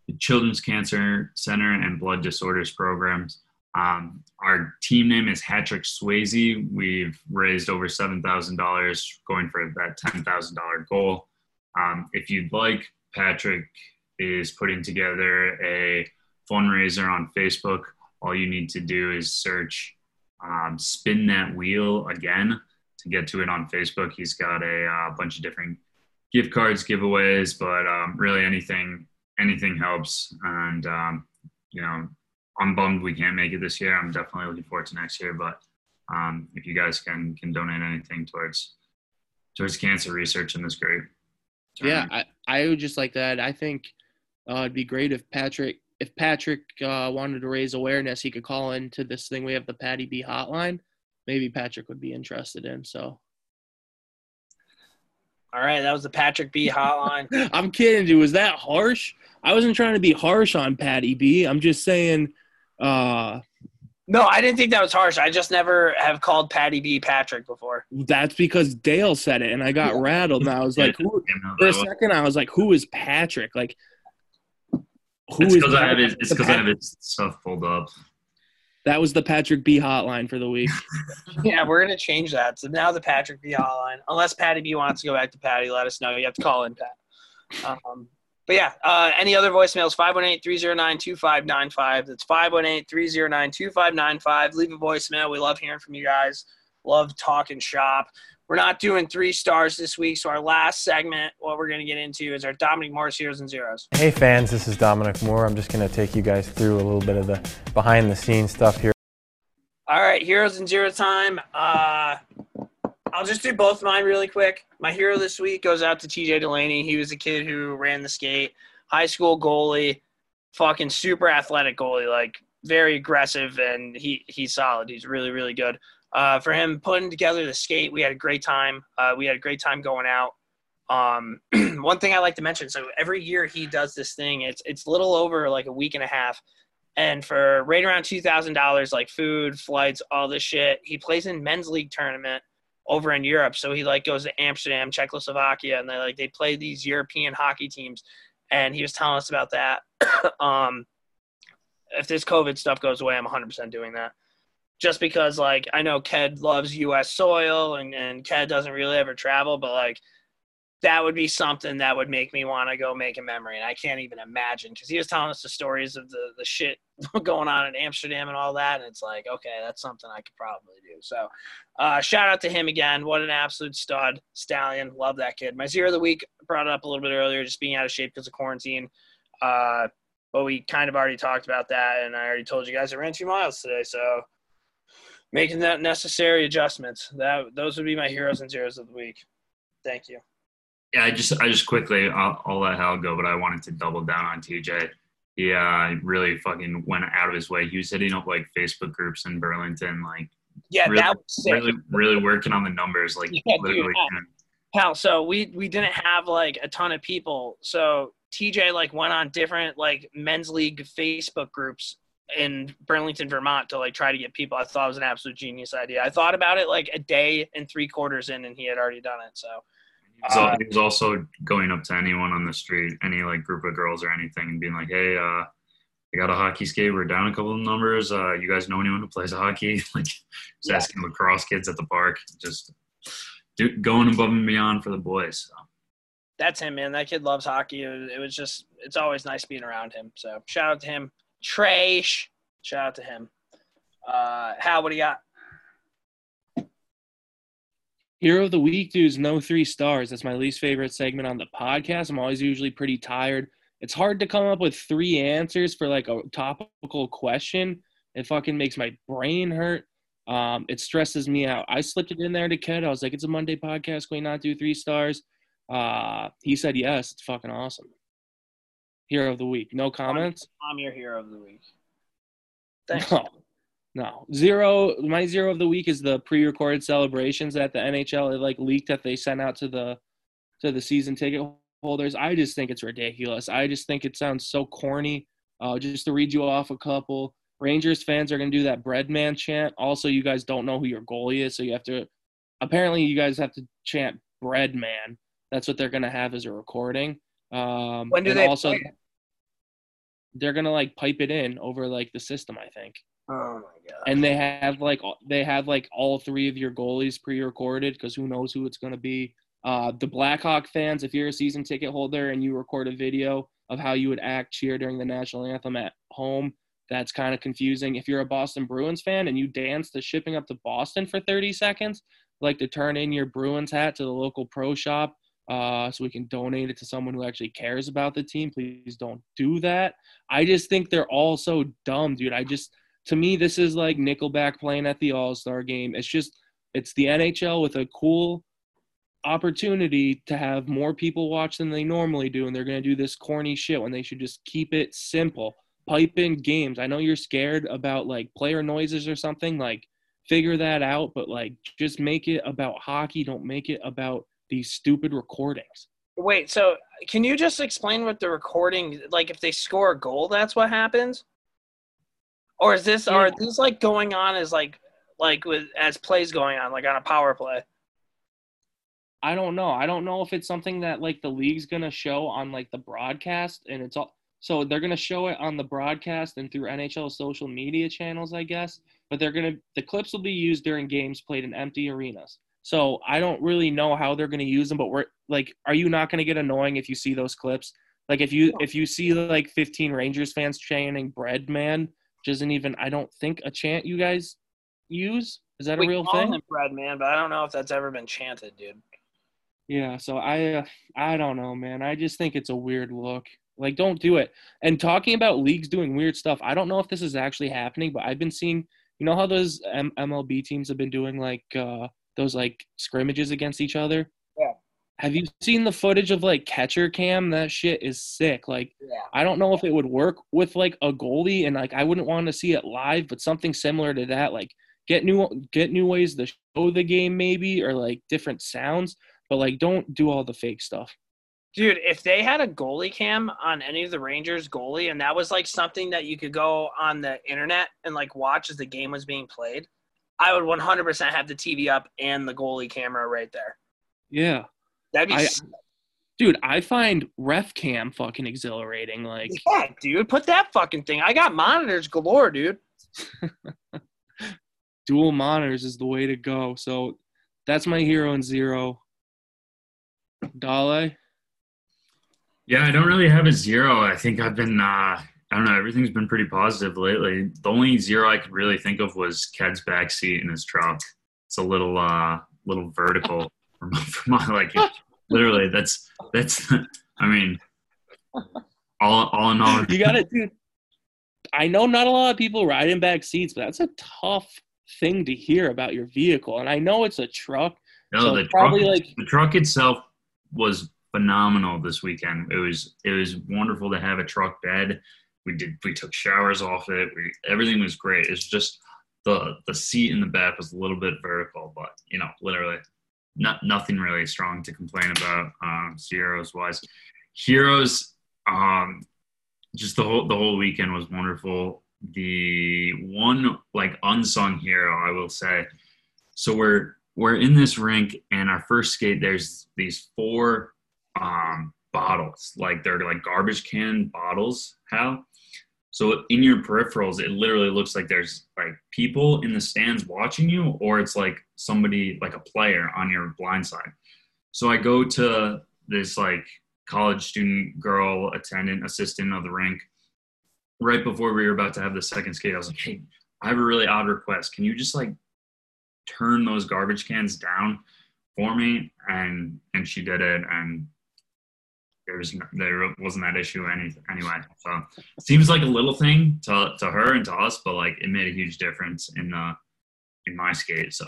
the Children's Cancer Center and Blood Disorders programs. Um, our team name is Hattrick Swayze. We've raised over $7,000 going for that $10,000 goal. Um, if you'd like, Patrick is putting together a fundraiser on Facebook. All you need to do is search um, Spin That Wheel again to get to it on Facebook. He's got a uh, bunch of different gift cards, giveaways, but um, really anything anything helps. And um, you know, I'm bummed we can't make it this year. I'm definitely looking forward to next year. But um, if you guys can can donate anything towards towards cancer research in this great. Yeah. I, I would just like that. I think uh, it'd be great if Patrick if Patrick uh, wanted to raise awareness, he could call into this thing. We have the Patty B hotline. Maybe Patrick would be interested in. So All right, that was the Patrick B hotline. <laughs> I'm kidding, dude. Was that harsh? I wasn't trying to be harsh on Patty B. I'm just saying. Uh, no, I didn't think that was harsh. I just never have called Patty B Patrick before. that's because Dale said it, and I got rattled. And I was like, <laughs> who, for a second, I was like, "Who is Patrick?" Like, who it's is because I have his, it's because I have his stuff pulled up. That was the Patrick B hotline for the week. <laughs> Yeah, we're gonna change that. So now the Patrick B hotline. Unless Patty B wants to go back to Patty, let us know. You have to call in Pat. Um, but yeah, uh, any other voicemails? 518-309-2595. That's 518-309-2595. Leave a voicemail. We love hearing from you guys. Love talking shop. We're not doing three stars this week, so our last segment, what we're gonna get into is our Dominic Moore's heroes and zeros. Hey fans, this is Dominic Moore. I'm just going to take you guys through a little bit of the behind the scenes stuff here. All right, heroes and zero time. Uh, I'll just do both mine really quick. My hero this week goes out to TJ Delaney. He was a kid who ran the skate, high school goalie, fucking super athletic goalie, like very aggressive, and he he's solid. He's really really good. Uh, for him putting together the skate, we had a great time. Uh, we had a great time going out. Um, <clears throat> one thing I like to mention, so every year he does this thing. It's it's little over like a week and a half and for right around two thousand dollars, like food, flights, all this shit, he plays in men's league tournament over in Europe. So he like goes to Amsterdam, Czechoslovakia, and they like they play these European hockey teams. And he was telling us about that. <coughs> um, if this COVID stuff goes away, I'm 100% doing that. Just because like I know Ked loves U.S. soil and and Ked doesn't really ever travel, but like that would be something that would make me want to go make a memory. And I can't even imagine because he was telling us the stories of the, the shit <laughs> going on in Amsterdam and all that. And it's like, okay, that's something I could probably do. So uh, shout out to him again. What an absolute stud. Stallion. Love that kid. My zero of the week brought it up a little bit earlier, just being out of shape because of quarantine. Uh, but we kind of already talked about that. And I already told you guys I ran two miles today. So making that necessary adjustments. That Those would be my heroes and zeros of the week. Thank you. Yeah, I just I just quickly I'll, I'll let Hal go, but I wanted to double down on TJ. He uh, really fucking went out of his way. He was hitting up like Facebook groups in Burlington, like Yeah, really, that was sick. really, really working on the numbers, like <laughs> Yeah, dude, literally. yeah. Hell, so we we didn't have like a ton of people. So TJ like went on different like men's league Facebook groups in Burlington, Vermont to like try to get people. I thought it was an absolute genius idea. I thought about it like a day and three quarters in, and he had already done it. So So Uh, he was also going up to anyone on the street, any like group of girls or anything, and being like, "Hey, uh, I got a hockey skate. We're down a couple of numbers. Uh, you guys know anyone who plays hockey?" <laughs> like, just Yeah. asking lacrosse kids at the park, just do, going above and beyond for the boys. So. that's him, man. That kid loves hockey. It was, it was just it's always nice being around him. So shout out to him. Trash. Shout out to him. Uh, Hal, what do you got? Hero of the week, dudes, no three stars. That's my least favorite segment on the podcast. I'm always usually pretty tired. It's hard to come up with three answers for like a topical question. It fucking makes my brain hurt. Um, it stresses me out. I slipped it in there to Ked. I was like, it's a Monday podcast. Can we not do three stars? Uh, he said yes. It's fucking awesome. hero of the week. No comments. I'm your hero of the week. <laughs> Thanks. No, no. Zero. My zero of the week is the pre-recorded celebrations that the NHL it like leaked that they sent out to the to the season ticket holders. I just think it's ridiculous. I just think it sounds so corny. Uh, just to read you off a couple. Rangers fans are gonna do that bread man chant. Also, you guys don't know who your goalie is, so you have to. Apparently, you guys have to chant bread man. That's what they're gonna have as a recording. Um, When do and they also? play? They're gonna like pipe it in over like the system, I think Oh my god. and they have like they have like all three of your goalies pre-recorded because who knows who it's to be. Uh, the Blackhawk fans, if you're a season ticket holder and you record a video of how you would act cheer during the national anthem at home, that's kind of confusing. If you're a Boston Bruins fan and you dance to shipping up to Boston for 30 seconds, like to turn in your Bruins hat to the local pro shop uh, so we can donate it to someone who actually cares about the team. Please don't do that. I just think they're all so dumb, dude. I just to me, this is like Nickelback playing at the All Star game. It's just, it's the NHL with a cool opportunity to have more people watch than they normally do. And they're going to do this corny shit when they should just keep it simple. Pipe in games. I know you're scared about like player noises or something. Like, figure that out, but like, just make it about hockey. Don't make it about these stupid recordings. Wait, so can you just explain what the recording like if they score a goal, that's what happens? Or is this are these like going on as like like with as plays going on, like on a power play? I don't know. I don't know if it's something that like the league's gonna show on like the broadcast, and it's all so they're gonna show it on the broadcast and through NHL social media channels, I guess. But they're gonna the clips will be used during games played in empty arenas. So I don't really know how they're gonna use them. But we're like, are you not gonna get annoying if you see those clips? Like if you if you see like 15 Rangers fans chanting "Bread Man," which isn't even I don't think a chant you guys use. Is that a We real call thing? him bread man, but I don't know if that's ever been chanted, dude. Yeah, so I uh, I don't know, man. I just think it's a weird look. Like don't do it. And talking about leagues doing weird stuff, I don't know if this is actually happening, but I've been seeing you know how those M- MLB teams have been doing like uh those like scrimmages against each other? Have you seen the footage of like catcher cam? That shit is sick. Like Yeah. I don't know if it would work with like a goalie and like I wouldn't want to see it live, but something similar to that like get new get new ways to show the game maybe or like different sounds, but like don't do all the fake stuff. Dude, if they had a goalie cam on any of the Rangers goalie and that was like something that you could go on the internet and like watch as the game was being played, I would 100% have the TV up and the goalie camera right there. Yeah. That'd be I- s- Dude, I find ref cam fucking exhilarating. Like yeah, dude. Put that fucking thing. I got monitors galore, dude. <laughs> dual monitors is the way to go. So that's my hero and zero. Dale. Yeah, I don't really have a zero. I think I've been, uh, I don't know, everything's been pretty positive lately. The only zero I could really think of was Ked's backseat in his truck. It's a little, uh, little vertical <laughs> for my, for my like, <laughs> literally. That's that's. <laughs> I mean, all all in all, You got it, dude. I know not a lot of people ride in back seats, but that's a tough thing to hear about your vehicle. And I know it's a truck. No, So the truck, like- the truck itself was phenomenal this weekend. It was it was wonderful to have a truck bed. We did we took showers off it. We, everything was great. It's just the the seat in the back was a little bit vertical, but you know, literally, not nothing really strong to complain about. Um, Heroes wise, Heroes, um, just the whole the whole weekend was wonderful. The one like unsung hero, I will say. So we're we're in this rink and our first skate there's these four um bottles like they're like garbage can bottles how so in your peripherals it literally looks like there's like people in the stands watching you or it's like somebody like a player on your blind side. So i go to this like college student girl attendant assistant of the rink. Right before we were about to have the second skate i was like hey i have a really odd request. Can you just like turn those garbage cans down for me? And and she did it and there was there wasn't that issue any anyway so seems like a little thing to to her and to us but like it made a huge difference in uh in my skate so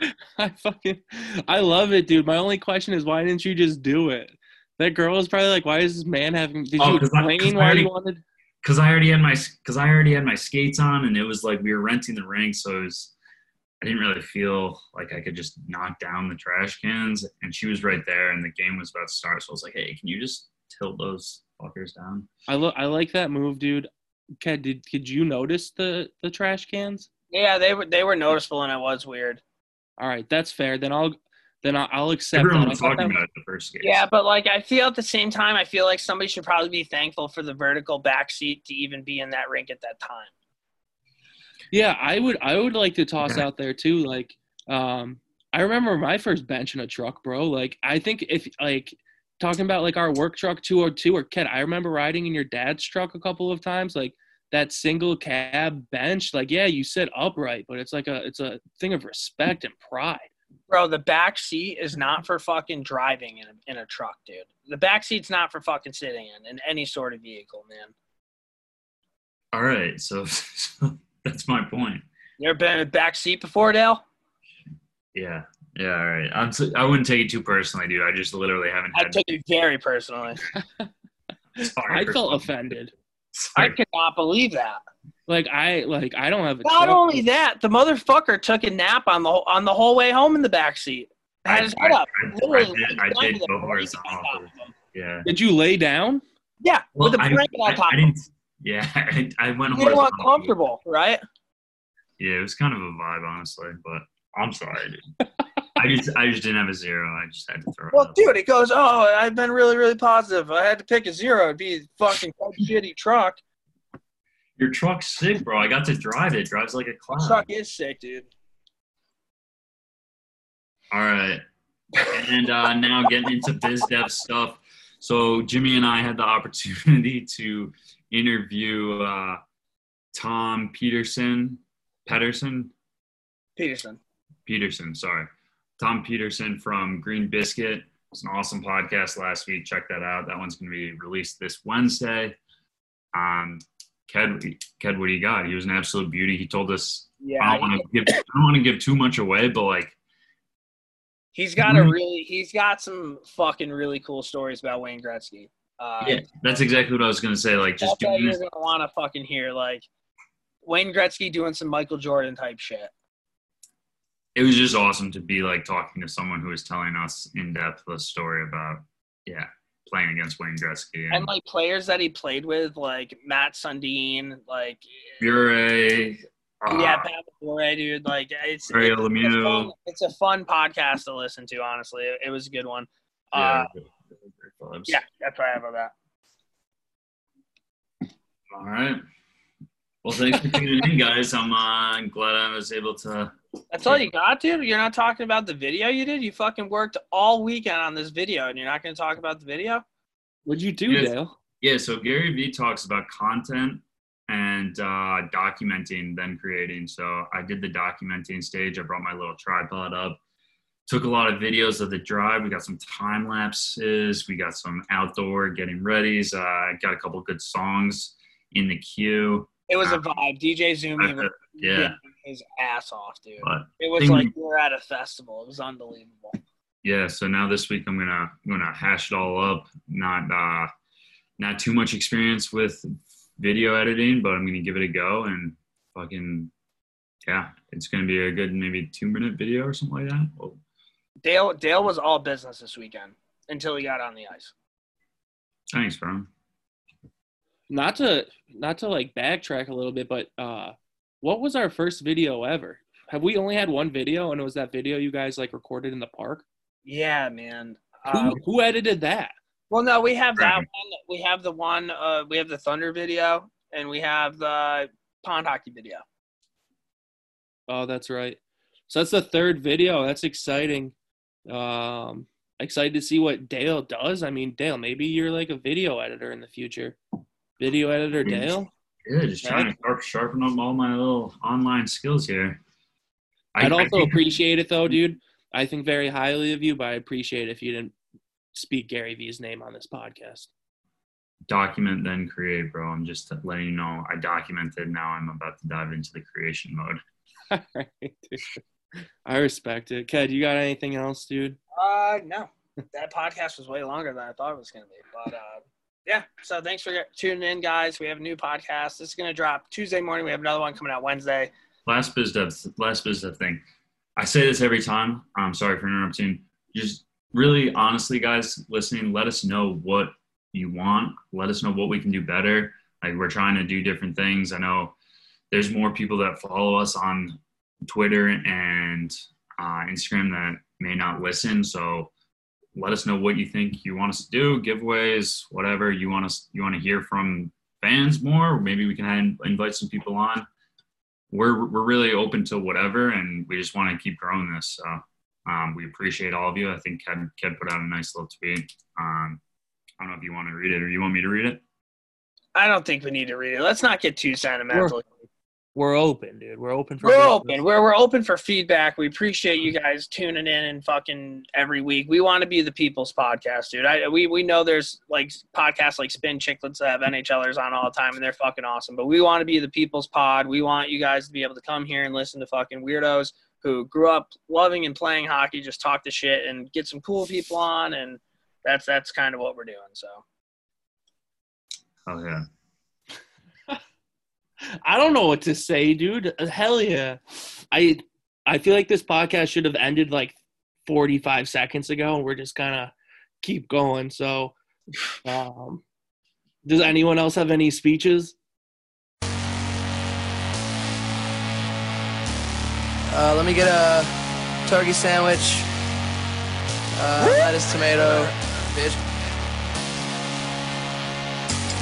<laughs> I fucking I love it, dude. My only question is why didn't you just do it? That girl was probably like, "Why is this man having?" Did Oh, you 'cause I- 'cause explain I why already- you wanted? because I already had my because I already had my skates on, and it was like we were renting the rink, so it was. I didn't really feel like I could just knock down the trash cans, and she was right there, and the game was about to start. So I was like, "Hey, can you just tilt those fuckers down?" I look. I like that move, dude. Ked, did did you notice the the trash cans? Yeah, they were they were noticeable and it was weird. All right, that's fair. Then I'll then I'll, I'll accept. Everyone was talking about it the first skate. Yeah, but like I feel at the same time, I feel like somebody should probably be thankful for the vertical back seat to even be in that rink at that time. Yeah, I would I would like to toss Okay. out there too. Like, um, I remember my first bench in a truck, bro. Like, I think if like talking about like our work truck 202 or Ked, I remember riding in your dad's truck a couple of times. Like that single cab bench, like yeah, you sit upright, but it's like a it's a thing of respect and pride. Bro, the back seat is not for fucking driving in a, in a truck, dude. The back seat's not for fucking sitting in in any sort of vehicle, man. All right, so, <laughs> so <laughs> that's my point. You ever been in a back seat before, Dale? Yeah, yeah. All right. I'm. So, I wouldn't take it too personally, dude. I just literally haven't I had. took it very personally. <laughs> sorry I felt offended. I Sorry. could not believe that. Like I like I don't have a Not truck. only that, the motherfucker took a nap on the on the whole way home in the back seat. Had his head I- up. I- I did- I did go blanket horizontal on top for- of him. Yeah. Did you lay down? Yeah, with a I, blanket on top I of didn't. Yeah, <laughs> I, I went You don't want comfortable, right? Yeah, it was kind of a vibe, honestly. But I'm sorry, dude. <laughs> I just, I just didn't have a zero. I just had to throw it. Well, out. dude, it goes, oh, I've been really, really positive. I had to pick a zero. It'd be a fucking <laughs> shitty truck. Your truck's sick, bro. I got to drive it. Drives like a cloud. Truck is sick, dude. All right. And uh, now getting into biz dev stuff. So Jimmy and I had the opportunity to interview uh, Tom Peterson, Pedersen, Peterson. Peterson. Sorry, Tom Peterson from Green Biscuit. It's an awesome podcast last week. Check that out. That one's going to be released this Wednesday. Um, Ked, Ked, what do you got? He was an absolute beauty. He told us. I Yeah, don't want to give. I don't want to give too much away, but like he's got a really, he's got some fucking really cool stories about Wayne Gretzky. Uh, Yeah, that's exactly what I was gonna say. Like, just doing you're gonna want to fucking hear, like Wayne Gretzky doing some Michael Jordan type shit. It was just awesome to be like talking to someone who was telling us in depth the story about, yeah, playing against Wayne Gretzky and, And like players that he played with, like Mats Sundin, like Bure. Uh, yeah, Pat Bure, dude. Like it's it's, a fun, it's a fun podcast to listen to. Honestly, it, it was a good one. yeah, Uh, yeah, that's what I have on that. All right. Well, thanks for tuning in, guys. I'm uh, glad I was able to. That's all you got, dude. You're not talking about the video you did. You fucking worked all weekend on this video, and you're not going to talk about the video. What'd you do, Yes. Dale? Yeah, so Gary Vee talks about content and uh, documenting, then creating. So I did the documenting stage. I brought my little tripod up, took a lot of videos of the drive. We got some time lapses. We got some outdoor getting readies. Uh, got a couple good songs in the queue. It was a vibe. DJ Zumi was Yeah, his ass off, dude. but It was like we were at a festival. It was unbelievable. yeah. So now this week I'm gonna I'm gonna hash it all up. Not uh, not too much experience with video editing, but I'm gonna give it a go and fucking yeah, it's gonna be a good maybe two minute video or something like that. Well, Dale Dale was all business this weekend until he got on the ice. thanks, bro. Not to not to like backtrack a little bit, but uh, what was our first video ever? Have we only had one video, and it was that video you guys like recorded in the park? Yeah, man. Um, Who who edited that? well, no, we have that one. We have the one. Uh, we have the Thunder video, and we have the pond hockey video. Oh, that's right. So that's the third video. That's exciting. Um, excited to see what Dale does. I mean, Dale, maybe you're like a video editor in the future. Video editor Yeah. Dale. Yeah, just trying to sharp, sharpen up all my little online skills here. I, I'd also think- appreciate it though, dude. I think very highly of you, but I appreciate if you didn't speak Gary Vee's name on this podcast. document then create, bro. I'm just letting you know I documented. Now I'm about to dive into the creation mode. <laughs> Alright, dude. I respect it. Ked, you got anything else, dude? Uh, no. that podcast was way longer than I thought it was going to be. But uh, yeah, so thanks for tuning in, guys. We have a new podcast. This is going to drop Tuesday morning. We have another one coming out Wednesday. last biz dev last biz dev thing. I say this every time. I'm sorry for interrupting. Just really honestly, guys listening, let us know what you want. Let us know what we can do better. Like we're trying to do different things. I know there's more people that follow us on Twitter and uh, Instagram that may not listen. So let us know what you think you want us to do, giveaways, whatever you want us you want to hear from fans more. Maybe we can invite some people on we're we're really open to whatever, and we just want to keep growing this. So um, we appreciate all of you. I think Ked, Ked put out a nice little tweet. Um, I don't know if you want to read it or you want me to read it. I don't think we need to read it. Let's not get too sentimental. We're open, dude. We're open for. We're business. open. We're, we're open for feedback. We appreciate you guys tuning in and fucking every week. We want to be the people's podcast, dude. I we we know there's like podcasts like Spin Chicklets that have NHLers on all the time and they're fucking awesome. But we want to be the people's pod. We want you guys to be able to come here and listen to fucking weirdos who grew up loving and playing hockey, just talk the shit and get some cool people on and that's that's kind of what we're doing. So Oh yeah. I don't know what to say, dude. Uh, Hell yeah. I I feel like this podcast should have ended like 45 seconds ago and we're just kind of keep going. So <sighs> um does anyone else have any speeches? Uh, let me get a turkey sandwich, uh, lettuce, tomato, bitch.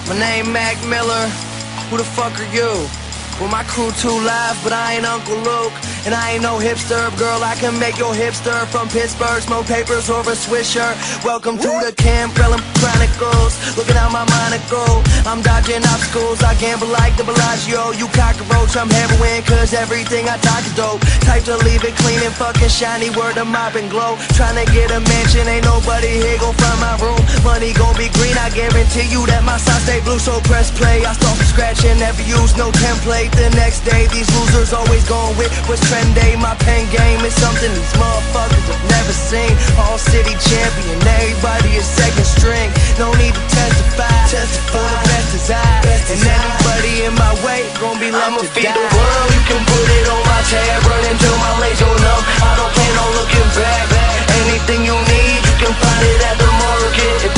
My name Mac Miller. Who the fuck are you? Well, my crew too live, but I ain't Uncle Luke. And I ain't no hipster, girl, I can make your hipster from Pittsburgh, smoke papers over a Swisher. Welcome to the Campbell Chronicles, looking out my monocle. I'm dodging obstacles, I gamble like the Bellagio. You cockroach, I'm heroin, cause everything I talk is dope. Type to leave it clean and fucking shiny, word of mop and glow. Tryna get a mansion, ain't nobody here gon' find my room. Money gon' be green, I guarantee you that my side stay blue. So press play, I start from scratch and never use no template late the next day These losers always going with what's day, My pen game is something these motherfuckers have never seen. All city champion, everybody is second string. No need to testify, testify. for the best is I. And anybody in my way gonna be left I'ma feed the world, you can put it on my tab Running until my legs go numb, I don't plan on looking back. Anything you need, you can find it at the market.